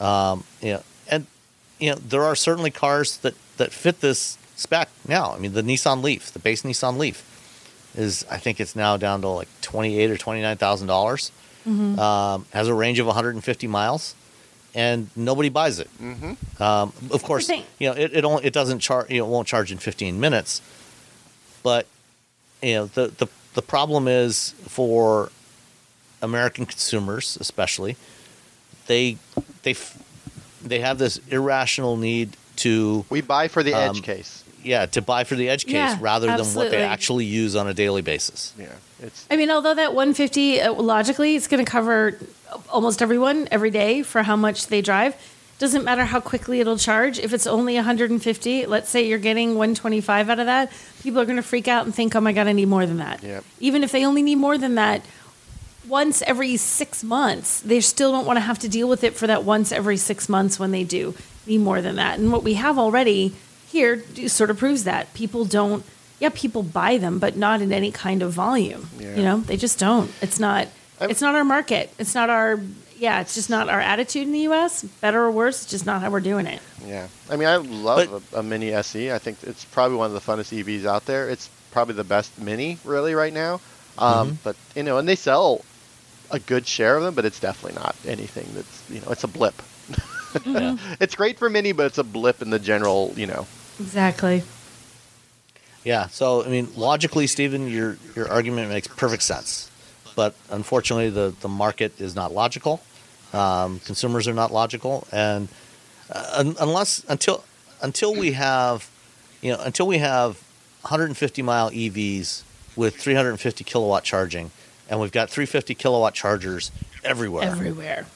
Um, you know, and you know there are certainly cars that that fit this spec now. I mean, the Nissan Leaf, the base Nissan Leaf, is I think it's now down to like twenty eight or twenty nine thousand dollars. Um, has a range of 150 miles, and nobody buys it. Mm-hmm. Um, of course, you know it, it only it doesn't charge. You know, it won't charge in 15 minutes. But you know the the the problem is for American consumers, especially, they they they have this irrational need to We buy for the edge Um, case. yeah to buy for the edge case Yeah, rather than what they actually use on a daily basis. Yeah, it's I mean, although that 150 uh, logically it's going to cover almost everyone every day for how much they drive. Doesn't matter how quickly it'll charge. If it's only 150, let's say you're getting 125 out of that, people are going to freak out and think, "Oh my god, I need more than that." Yep. Even if they only need more than that, once every six months, they still don't want to have to deal with it for that once every six months when they do need more than that. And what we have already here sort of proves that people don't. Yeah, people buy them, but not in any kind of volume. Yeah. You know, they just don't. It's not. I'm- It's not our market. It's not our. Yeah, it's just not our attitude in the U.S. Better or worse, it's just not how we're doing it. yeah. I mean, I love a, a mini SE. I think it's probably one of the funnest EVs out there. It's probably the best mini really right now. Um, Mm-hmm. But you know, and they sell a good share of them, but it's definitely not anything that's you know, it's a blip. Yeah. It's great for mini, but it's a blip in the general. You know, Exactly. Yeah. So I mean, logically, Stephen, your your argument makes perfect sense, but unfortunately, the the market is not logical. Um, consumers are not logical, and uh, unless until until we have, you know, until we have 150 mile EVs with 350 kilowatt charging, and we've got 350 kilowatt chargers everywhere. Everywhere.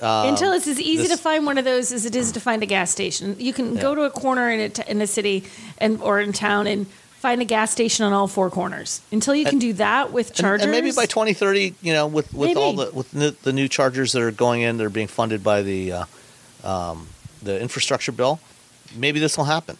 Um, Until it's as easy this- to find one of those as it is to find a gas station. You can go to a corner in a, t- in a city and or in town and find a gas station on all four corners. Until you can do that with chargers, And, maybe by 2030, you know, with, with all the with the, the new chargers that are going in, they're being funded by the uh, um, the infrastructure bill. Maybe this will happen,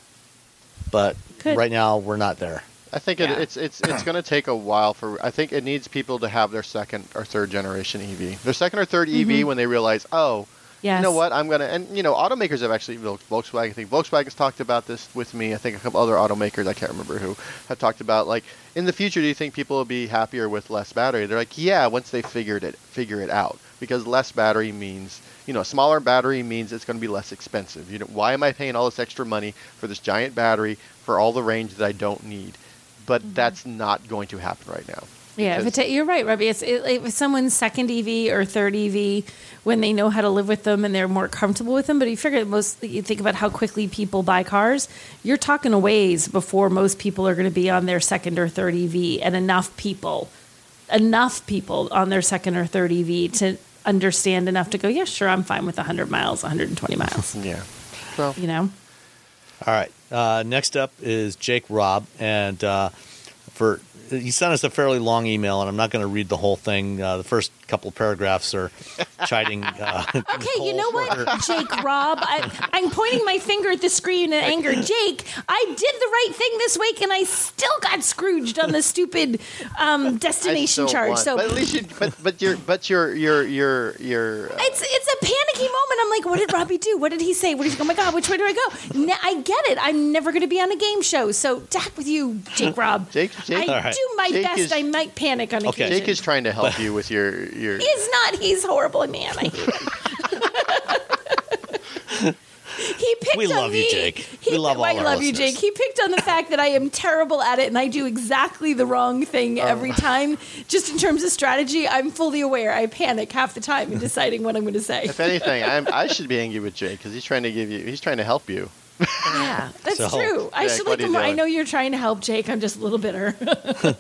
but Could. right now we're not there. I think it, it's it's it's going to take a while for. I think it needs people to have their second or third generation EV, their second or 3rd EV when they realize, oh, yes. you know what, I'm gonna. And you know, automakers have actually Vol- Volkswagen. I think Volkswagen's talked about this with me. I think a couple other automakers, I can't remember who, have talked about like in the future. Do you think people will be happier with less battery? They're like, yeah, once they figured it figure it out, because less battery means. You know, a smaller battery means it's going to be less expensive. You know, why am I paying all this extra money for this giant battery for all the range that I don't need? But mm-hmm. that's not going to happen right now. Yeah, if it because- ta- you're right, Robbie. It's it, if someone's second EV or third EV when they know how to live with them and they're more comfortable with them. But you figure most you think about how quickly people buy cars. You're talking a ways before most people are going to be on their second or third EV, and enough people, enough people on their second or third EV to understand enough to go, yeah, sure, I'm fine with 100 miles, 120 miles. yeah. Well, You know, All right. Uh, next up is Jake Robb, and uh, for he sent us a fairly long email, and I'm not going to read the whole thing. Uh, the first couple of paragraphs are chiding. Uh, Okay, you know Nicole for- what, Jake Rob? I, I'm pointing my finger at the screen in anger. Jake, I did the right thing this week, and I still got Scrooged on the stupid um, destination still charge. want- So but at least you, but but your but your your your your. uh, it's it's a panicky moment. I'm like, what did Robbie do? What did he say? What did he? Oh my God, which way do I go? Ne- I get it. I'm never going to be on a game show. So to heck with you, Jake Rob. Jake- Jake- I All right. Do my Jake best. is- I might panic on Okay. occasion. Jake is trying to help you with your your. He's not. He's horrible, man. I hate him. he picked We on love you, me. Jake. He, We love all I our love you, listeners. Jake. He picked on the fact that I am terrible at it and I do exactly the wrong thing Oh. every time. Just in terms of strategy, I'm fully aware. I panic half the time in deciding what I'm going to say. If anything, I'm, I should be angry with Jake because he's trying to give you. He's trying to help you. Yeah, that's So, true. I Jake, should like are him more. I know you're trying to help Jake. I'm just a little bitter.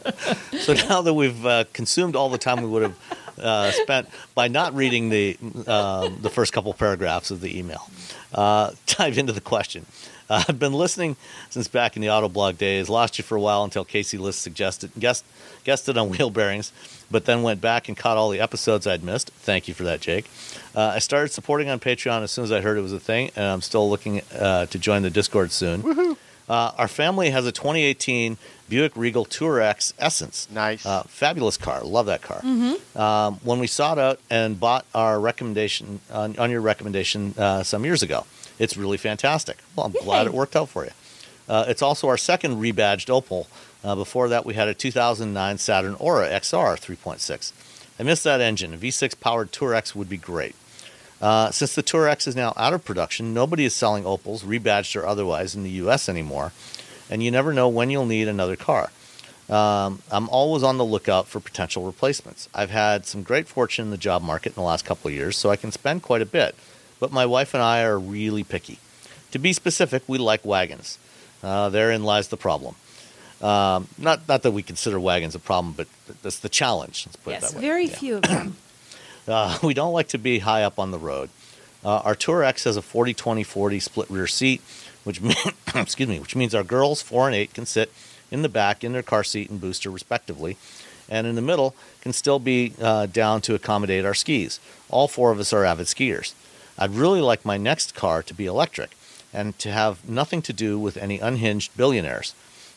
So now that we've uh, consumed all the time we would have uh, spent by not reading the um, the first couple paragraphs of the email, uh, dive into the question. Uh, I've been listening since back in the Autoblog days. Lost you for a while until Casey List suggested guest guested on wheel bearings, but then went back and caught all the episodes I'd missed. Thank you for that, Jake. Uh, I started supporting on Patreon as soon as I heard it was a thing, and I'm still looking uh, to join the Discord soon. Uh, our family has a 2018 Buick Regal Tour X Essence. Nice. Uh, fabulous car. Love that car. Um, when we sought out and bought our recommendation on, on your recommendation uh, some years ago, it's really fantastic. Well, I'm glad it worked out for you. Uh, it's also our second rebadged Opel. Uh, before that, we had a 2009 Saturn Aura XR 3.6. I miss that engine. A V6 powered Tour X would be great. Uh, since the Tour X is now out of production, nobody is selling Opels, rebadged or otherwise, in the U.S. anymore, and you never know when you'll need another car. Um, I'm always on the lookout for potential replacements. I've had some great fortune in the job market in the last couple of years, so I can spend quite a bit, but my wife and I are really picky. To be specific, we like wagons. Uh, therein lies the problem. Um, not, not that we consider wagons a problem, but that's the challenge. Let's put it yes, that way. very Yeah. few of them. Uh, we don't like to be high up on the road. Uh, our Tour X has a 40-20-40 split rear seat, which mean, excuse me, which means our girls four and eight can sit in the back in their car seat and booster respectively, and in the middle can still be uh, down to accommodate our skis. All four of us are avid skiers. I'd really like my next car to be electric and to have nothing to do with any unhinged billionaires.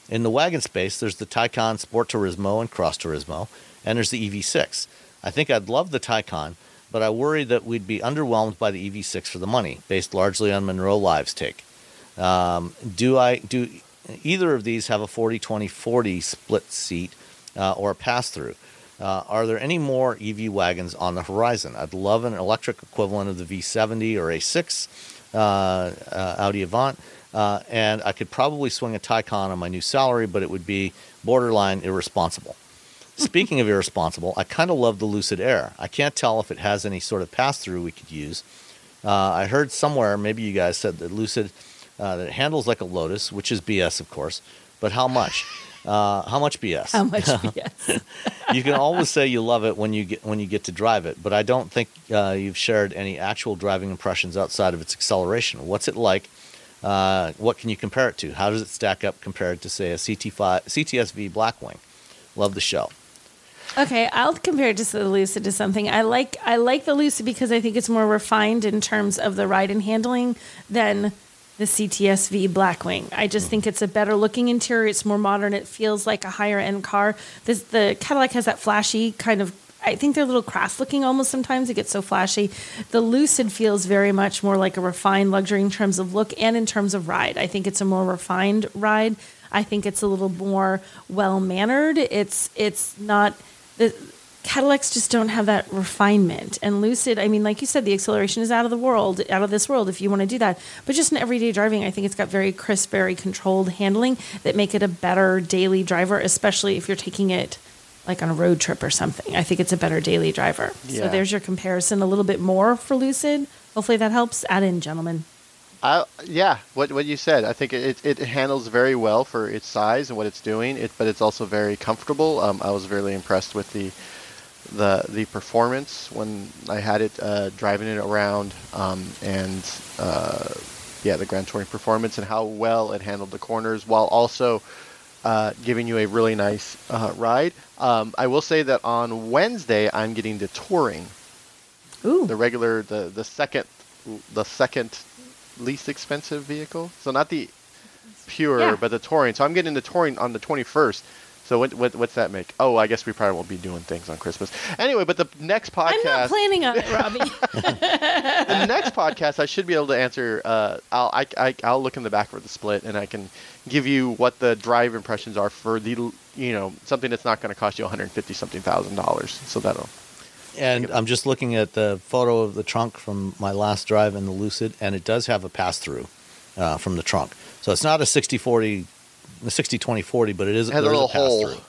In the wagon space, there's the Taycan Sport Turismo and Cross Turismo, and there's the EV6. I think I'd love the Taycan, but I worry that we'd be underwhelmed by the EV6 for the money, based largely on Munro Live's take. Um, do I do either of these have a 40-20-40 split seat uh, or a pass-through? Uh, are there any more EV wagons on the horizon? I'd love an electric equivalent of the V70 or A6 uh, uh, Audi Avant, uh, and I could probably swing a Taycan on my new salary, but it would be borderline irresponsible. Speaking of irresponsible, I kind of love the Lucid Air. I can't tell if it has any sort of pass through we could use. Uh, I heard somewhere, maybe you guys said that Lucid uh, that it handles like a Lotus, which is BS, of course. But how much? Uh, how much BS? How much? Yes. you can always say you love it when you get when you get to drive it, but I don't think uh, you've shared any actual driving impressions outside of its acceleration. What's it like? Uh, what can you compare it to? How does it stack up compared to say a CT5, CTSV Blackwing? Love the show. Okay, I'll compare it to the Lucid to something. I like I like the Lucid because I think it's more refined in terms of the ride and handling than the CTSV Blackwing. I just think it's a better looking interior. It's more modern. It feels like a higher end car. This the Cadillac has that flashy kind of. I think they're a little crass looking almost sometimes. It gets so flashy. The Lucid feels very much more like a refined luxury in terms of look and in terms of ride. I think it's a more refined ride. I think it's a little more well mannered. It's it's not the Cadillacs just don't have that refinement. And Lucid, I mean, like you said, the acceleration is out of the world, out of this world if you want to do that. But just in everyday driving, I think it's got very crisp, very controlled handling that make it a better daily driver, especially if you're taking it like on a road trip or something. I think it's a better daily driver. So there's your comparison a little bit more for Lucid. Hopefully that helps. Add in, gentlemen. I, yeah, what what you said. I think it, it handles very well for its size and what it's doing. It, but it's also very comfortable. Um, I was really impressed with the the the performance when I had it uh, driving it around, um, and uh, yeah, the Grand Touring performance and how well it handled the corners while also uh, giving you a really nice uh, ride. Um, I will say that on Wednesday I'm getting the Touring, Ooh. the regular, the the second, the second least expensive vehicle. So not the pure, Yeah. but the Touring. So I'm getting the Touring on the 21st. So what, what what's that make? Oh, I guess we probably won't be doing things on Christmas. Anyway, but the next podcast I'm not planning on it, Robbie. the next podcast, I should be able to answer. Uh, I'll I, I, I'll look in the back for the split, and I can give you what the drive impressions are for the you know something that's not going to cost you 150 something thousand dollars. So that'll And I'm just looking at the photo of the trunk from my last drive in the Lucid, and it does have a pass through uh, from the trunk. So it's not a 60 40, a 60 20 40, but it is It has a little pass hole. through.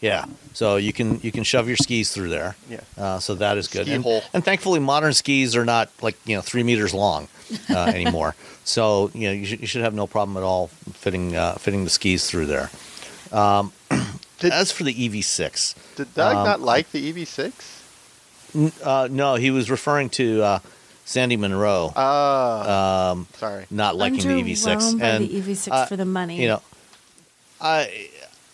Yeah, so you can you can shove your skis through there. Yeah. uh, so that is good. Ski And, hole. and thankfully, modern skis are not like you know three meters long uh, anymore. so you know you should, you should have no problem at all fitting uh, fitting the skis through there. Um, Did- as for the EV6, Did Doug Um, not like the EV6? N- uh, no, he was referring to uh, Sandy Munro Ah, um, sorry. not liking the EV6, and the EV6 uh, for the money. you know, I,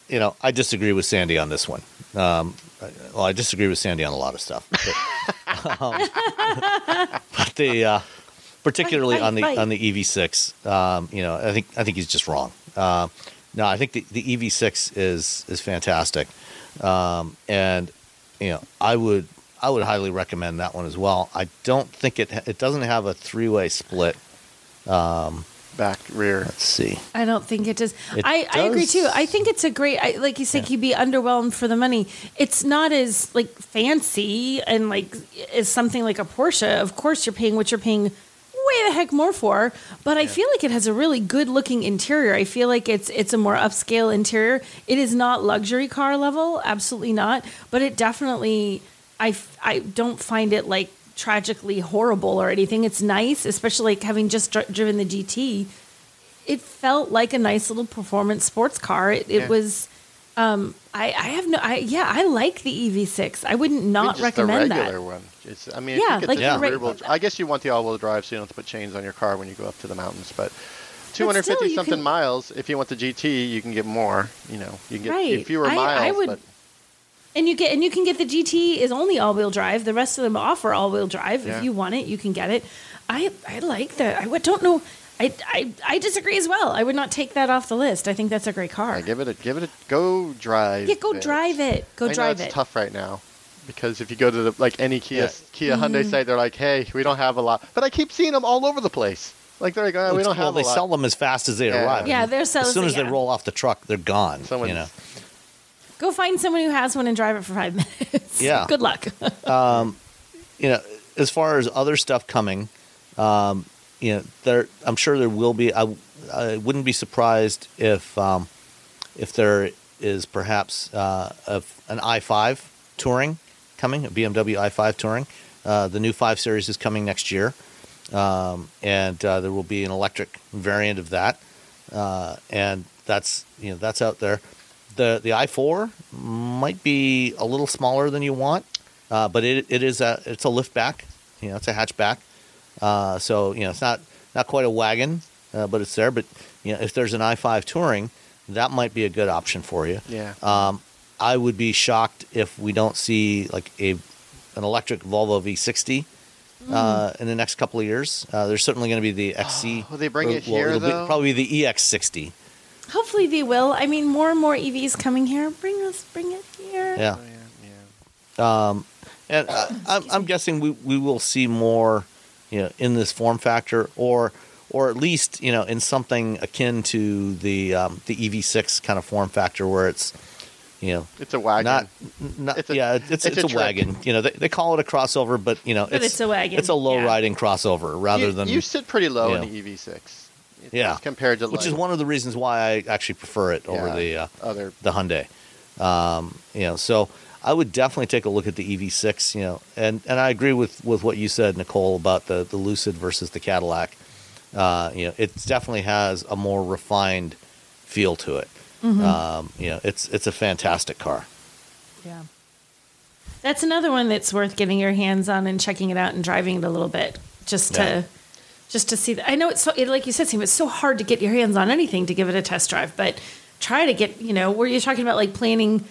you know, I disagree with Sandy on this one. Um, I- well, I disagree with Sandy on a lot of stuff, but, um, but the uh, particularly Right, on the right, on the EV6, um, you know, I think I think he's just wrong. Uh, no, I think the, the EV6 is is fantastic, um, and you know, I would I would highly recommend that one as well. I don't think it it doesn't have a three way split. Back, rear. Let's see. I don't think it does. It I, I agree too. I think it's a great. I, like you said, you'd be underwhelmed for the money. It's not as like fancy and like as something like a Porsche. Of course, you're paying what you're paying way the heck more for. But I feel like it has a really good looking interior. I feel like it's it's a more upscale interior. It is not luxury car level, absolutely not. But it definitely. I I don't find it like tragically horrible or anything. It's nice, especially like having just dri- driven the GT it felt like a nice little performance sports car. It, it Yeah. was. Um, I, I have no. I yeah, I like the EV6. I wouldn't I mean, not just recommend the regular that. one. It's, I mean, Yeah, if you get like the wheel, I guess you want the all-wheel drive so you don't have to put chains on your car when you go up to the mountains. But 250 you something can- miles. If you want the GT, you can get more. You know, you can get Right. fewer I- miles. I would- but And you get and you can get the GT is only all wheel drive. The rest of them offer all wheel drive. Yeah. If you want it, you can get it. I I like that. I don't know. I, I I disagree as well. I would not take that off the list. I think that's a great car. yeah, give it a give it a go drive. Yeah, go it. drive it. Go I know drive it's it. tough right now because if you go to the like any Kia Yeah. Kia Hyundai Mm-hmm. site, they're like, hey, we don't have a lot, but I keep seeing them all over the place. Like they're like, oh, we don't well, have they a lot. sell them as fast as they Yeah. arrive. Yeah, they're selling- As soon as yeah. they roll off the truck, they're gone. Someone's- you know. Go find someone who has one and drive it for five minutes. Yeah. Good luck. you know, as far as other stuff coming, um, you know, there. I'm sure there will be. I, I wouldn't be surprised if um, if there is perhaps uh, a, an i5 touring coming, a BMW i5 touring. Uh, the new 5 Series is coming next year, um, and uh, there will be an electric variant of that, uh, and that's you know that's out there. The the i4 might be a little smaller than you want, uh, but it it is a it's a liftback, you know, it's a hatchback. Uh, so you know, it's not not quite a wagon, uh, but it's there. But you know, if there's an i5 touring, that might be a good option for you. Yeah. Um, I would be shocked if we don't see like a an electric Volvo V60 uh, in the next couple of years. Uh, there's certainly going to be the XC. Will they bring it here, it'll be- though? probably the EX60. Hopefully they will. I mean, more and more EVs coming here. Bring us, bring it here. Yeah. Oh, yeah, yeah. Um, and uh, I'm, I'm guessing we, we will see more, you know, in this form factor, or or at least you know in something akin to the um, the EV6 kind of form factor, where it's, you know, It's a wagon. not, not It's a- yeah, it's it's, it's a, a wagon. You know, they, they call it a crossover, but you know, But it's a wagon, It's a low yeah. riding crossover rather you, than you sit pretty low in yeah. the EV6. Yeah. Compared to which like is one of the reasons why I actually prefer it over Yeah. the uh, other. the Hyundai. Um, you know, so I would definitely take a look at the EV6. You know, and and I agree with with what you said, Nicole, about the the Lucid versus the Cadillac. Uh, you know, it definitely has a more refined feel to it. Um, you know, it's it's a fantastic car. Yeah. That's another one that's worth getting your hands on and checking it out and driving it a little bit just to Yeah. Just to see that. I know it's so, it, like you said, Sam, it's so hard to get your hands on anything to give it a test drive, but try to get, you know, where you're talking about like planning.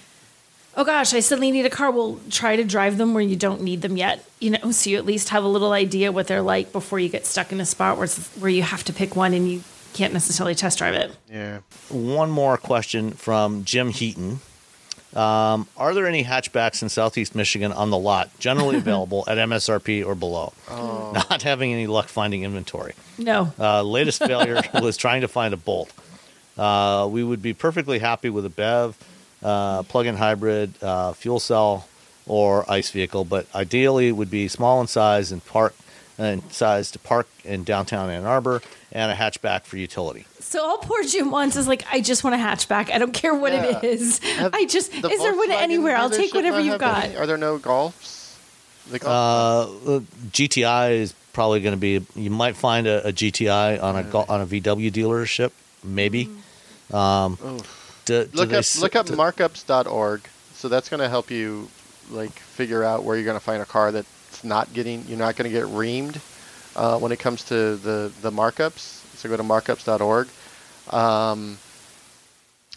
Oh gosh, I suddenly need a car. Well, try to drive them where you don't need them yet, you know, so you at least have a little idea what they're like before you get stuck in a spot where where you have to pick one and you can't necessarily test drive it. Yeah. One more question from Jim Heaton. Um, are there any hatchbacks in Southeast Michigan on the lot, generally available at MSRP or below? Not having any luck finding inventory. No. Uh, latest failure was trying to find a Bolt. Uh, we would be perfectly happy with a BEV, uh, plug-in hybrid, uh, fuel cell, or ICE vehicle, but ideally it would be small in size and park in size to park in downtown Ann Arbor, and a hatchback for utility. So all poor Jim wants is like, I just want a hatchback. I don't care what it Yeah. is. Have I just, the is there one anywhere? I'll take whatever you've got. any? Are there no Golfs? The Golf? Uh, uh, GTI is probably going to be. You might find a, a GTI on a Gol- on a VW dealership, maybe. Um, Oof. do- do look they up s- look up do- markups.org. So that's going to help you like figure out where you're going to find a car that's not getting you're not going to get reamed uh, when it comes to the the markups. So go to markups.org. Um,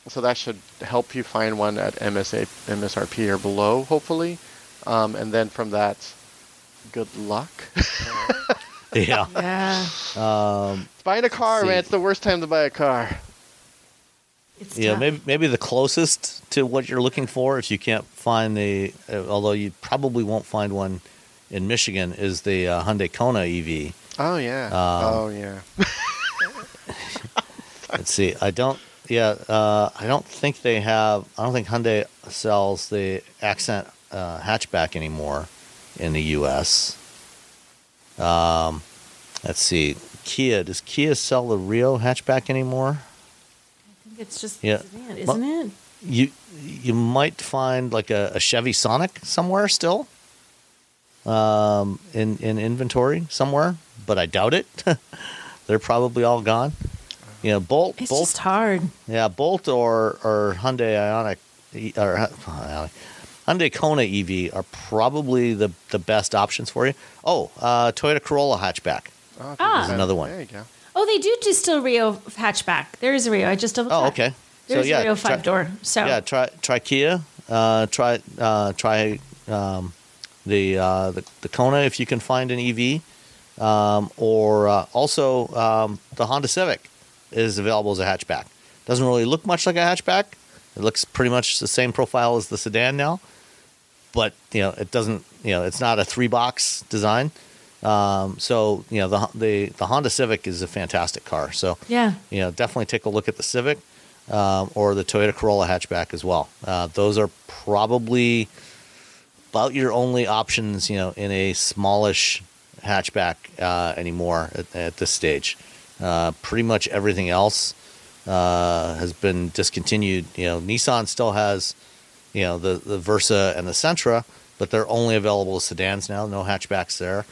so that should help you find one at MSA MSRP or below, hopefully. Um, and then from that, good luck. Yeah. Yeah. Um, Buying a car, man, it's the worst time to buy a car. It's yeah, tough. maybe maybe the closest to what you're looking for, if you can't find the, uh, although you probably won't find one in Michigan, is the uh, Hyundai Kona EV. Oh yeah. Um, oh yeah. Let's see. I don't. Yeah, uh, I don't think they have. I don't think Hyundai sells the Accent uh, hatchback anymore in the U.S. Um, let's see. Kia does Kia sell the Rio hatchback anymore? I think it's just Yeah. sedan, isn't it? You you might find like a, a Chevy Sonic somewhere still, um, in in inventory somewhere, but I doubt it. They're probably all gone. You know, Bolt It's Bolt just hard. Yeah, Bolt or or Hyundai Ioniq or uh, Hyundai Kona EV are probably the the best options for you. Oh, uh, Toyota Corolla hatchback. Oh, Ah. there's another one. There you go. Oh, they do do still Rio hatchback. There is a Rio. I just double Oh, okay. There's so yeah, a Rio try- five door. So Yeah, try try Kia. Uh, try uh, try um, the, uh, the the Kona if you can find an EV, um, or uh, also um, the Honda Civic is available as a hatchback. Doesn't really look much like a hatchback. It looks pretty much the same profile as the sedan now, but you know it doesn't. You know it's not a three box design. Um, so you know the the the Honda Civic is a fantastic car. So yeah. you know, definitely take a look at the Civic um, or the Toyota Corolla hatchback as well. Uh, those are probably about your only options, you know, in a smallish hatchback uh, anymore at, at this stage. Uh, pretty much everything else uh, has been discontinued. You know, Nissan still has, you know, the the Versa and the Sentra, but they're only available as sedans now. No hatchbacks there.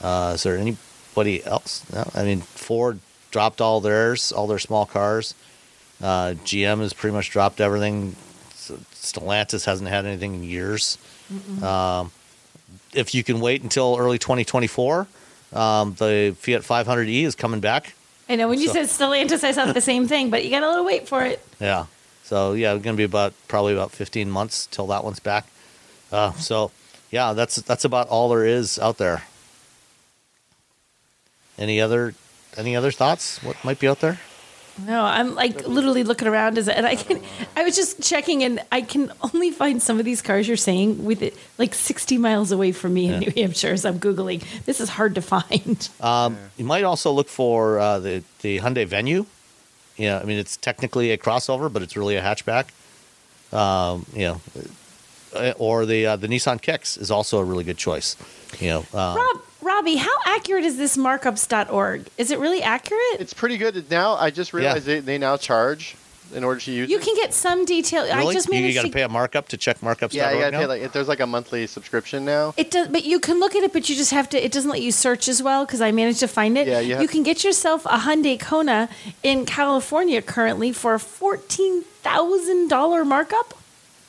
Uh, is there anybody else? No, I mean, Ford dropped all theirs, all their small cars. Uh, GM has pretty much dropped everything. Stellantis hasn't had anything in years. Um, if you can wait until early 2024, um, the Fiat 500e is coming back. I know when you So- said Stellantis, I thought the same thing, but you got a little wait for it. Yeah. So yeah, it's gonna be about probably about 15 months till that one's back. Uh, so yeah, that's that's about all there is out there. Any other any other thoughts? What might be out there? No, I'm like literally looking around as and I can. I was just checking, and I can only find some of these cars you're saying with it like 60 miles away from me in Yeah. New Hampshire. As I'm googling, this is hard to find. Um, You might also look for uh, the the Hyundai Venue. Yeah, I mean it's technically a crossover, but it's really a hatchback. Um, you know, uh, or the uh, the Nissan Kicks is also a really good choice. You know, um, Rob, Robbie, how accurate is this markups.org? Is it really accurate? It's pretty good now. I just realized they, they now charge in order to use you it. can get some detail. I really? just you, managed got to to pay a markup to check markups. yeah, you gotta pay like there's like a monthly subscription now. It does, but you can look at it, but you just have to. It doesn't let you search as well because I managed to find it. Yeah, you have- can get yourself a Hyundai Kona in California currently for a fourteen thousand dollar markup.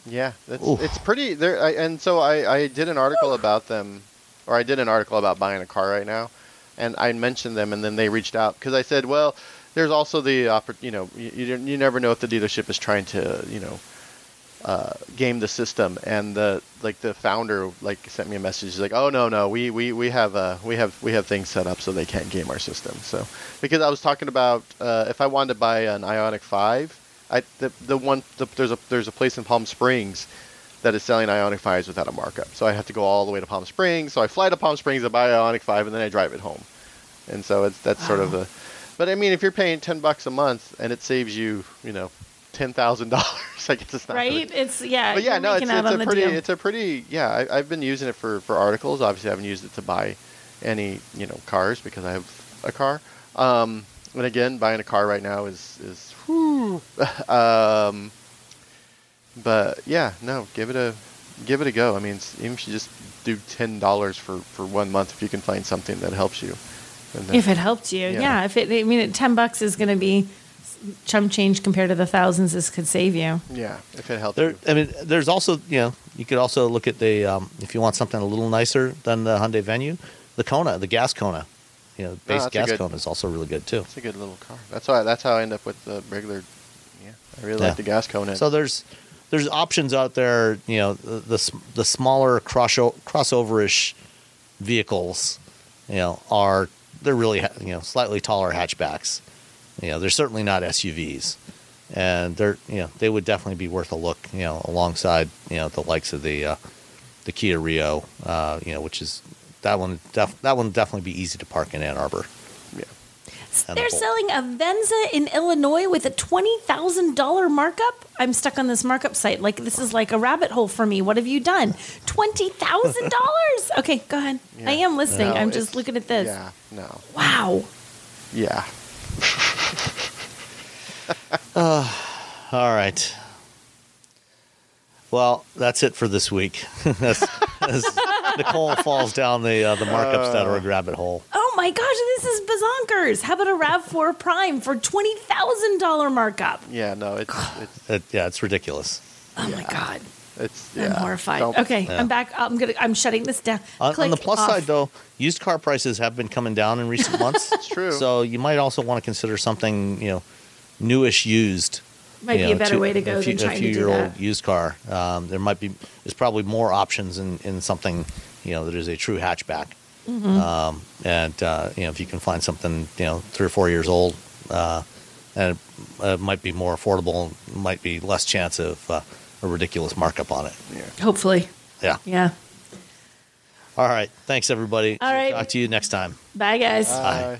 Yeah, that's, it's pretty. There, and so I, I did an article about them, or I did an article about buying a car right now. and I mentioned them, and then they reached out because I said, well, there's also the you know you, you you never know if the dealership is trying to you know uh, game the system, and the like the founder like sent me a message he's like, oh no no we we we have uh we have we have things set up so they can't game our system. So because I was talking about uh, if I wanted to buy an Ioniq Five, I the the one the, there's a there's a place in Palm Springs that is selling Ioniq 5s without a markup. So I have to go all the way to Palm Springs. So I fly to Palm Springs and buy Ioniq 5 and then I drive it home. And so it's that's sort of the But I mean if you're paying 10 bucks a month and it saves you, you know, $10,000, I guess it's not right? really- It's yeah. but yeah, no, it's, it's a pretty, deal. it's a pretty, yeah. I, I've been using it for for articles. Obviously, I haven't used it to buy any, you know, cars because I have a car. Um, and again, buying a car right now is is, whew. um, but yeah, no, give it a give it a go. I mean, even if you just do ten dollars for for one month, if you can find something that helps you. and then- if it helped you, Yeah. yeah. If it, I mean, ten bucks is going to be chump change compared to the thousands this could save you. yeah, if it helps There, you. I mean, there's also you know you could also look at the um, if you want something a little nicer than the Hyundai Venue, the Kona, the gas Kona, you know, base that's a gas good- Kona is also really good too. It's a good little car. That's why. That's how I end up with the regular. Yeah, I really Yeah. like the gas Kona. So there's there's options out there. You know, the the, the smaller crossover crossoverish vehicles, you know, are they're really you know slightly taller hatchbacks. You know, they're certainly not SUVs, and they're you know they would definitely be worth a look. You know, alongside you know the likes of the uh, the Kia Rio. Uh, you know, which is that one def- that one definitely be easy to park in Ann Arbor. Yeah. They're the selling a Venza in Illinois with a twenty thousand dollar markup. I'm stuck on this markup site. Like this is like a rabbit hole for me. What have you done? Twenty thousand dollars. Okay, go ahead. I am listening. No, I'm just looking at this. Yeah. No. Wow. Yeah. All right. Well, that's it for this week. as, as Nicole falls down the uh, the markups.org rabbit hole. Oh my gosh, this is bazonkers. How about a Rav4 Prime for twenty thousand dollar markup? Yeah. No. It's it's It, yeah, it's ridiculous. Oh my god. it's. I'm horrified. Don't- Okay, Yeah. I'm back. I'm gonna. I'm shutting this down. On, on the plus off. side, though, used car prices have been coming down in recent months. It's true. So you might also want to consider something, you know, newish used. Might you be a better two- way to go a few, than trying a few to do year that. old used car. Um, there might be there's probably more options in, in something you know that is a true hatchback. Mm-hmm. Um, and uh, you know if you can find something you know three or four years old, uh, and it uh, might be more affordable, might be less chance of uh, a ridiculous markup on it. Yeah. Hopefully, Yeah. yeah. All right. Thanks everybody. All right. Talk to you next time. Bye, guys. Bye.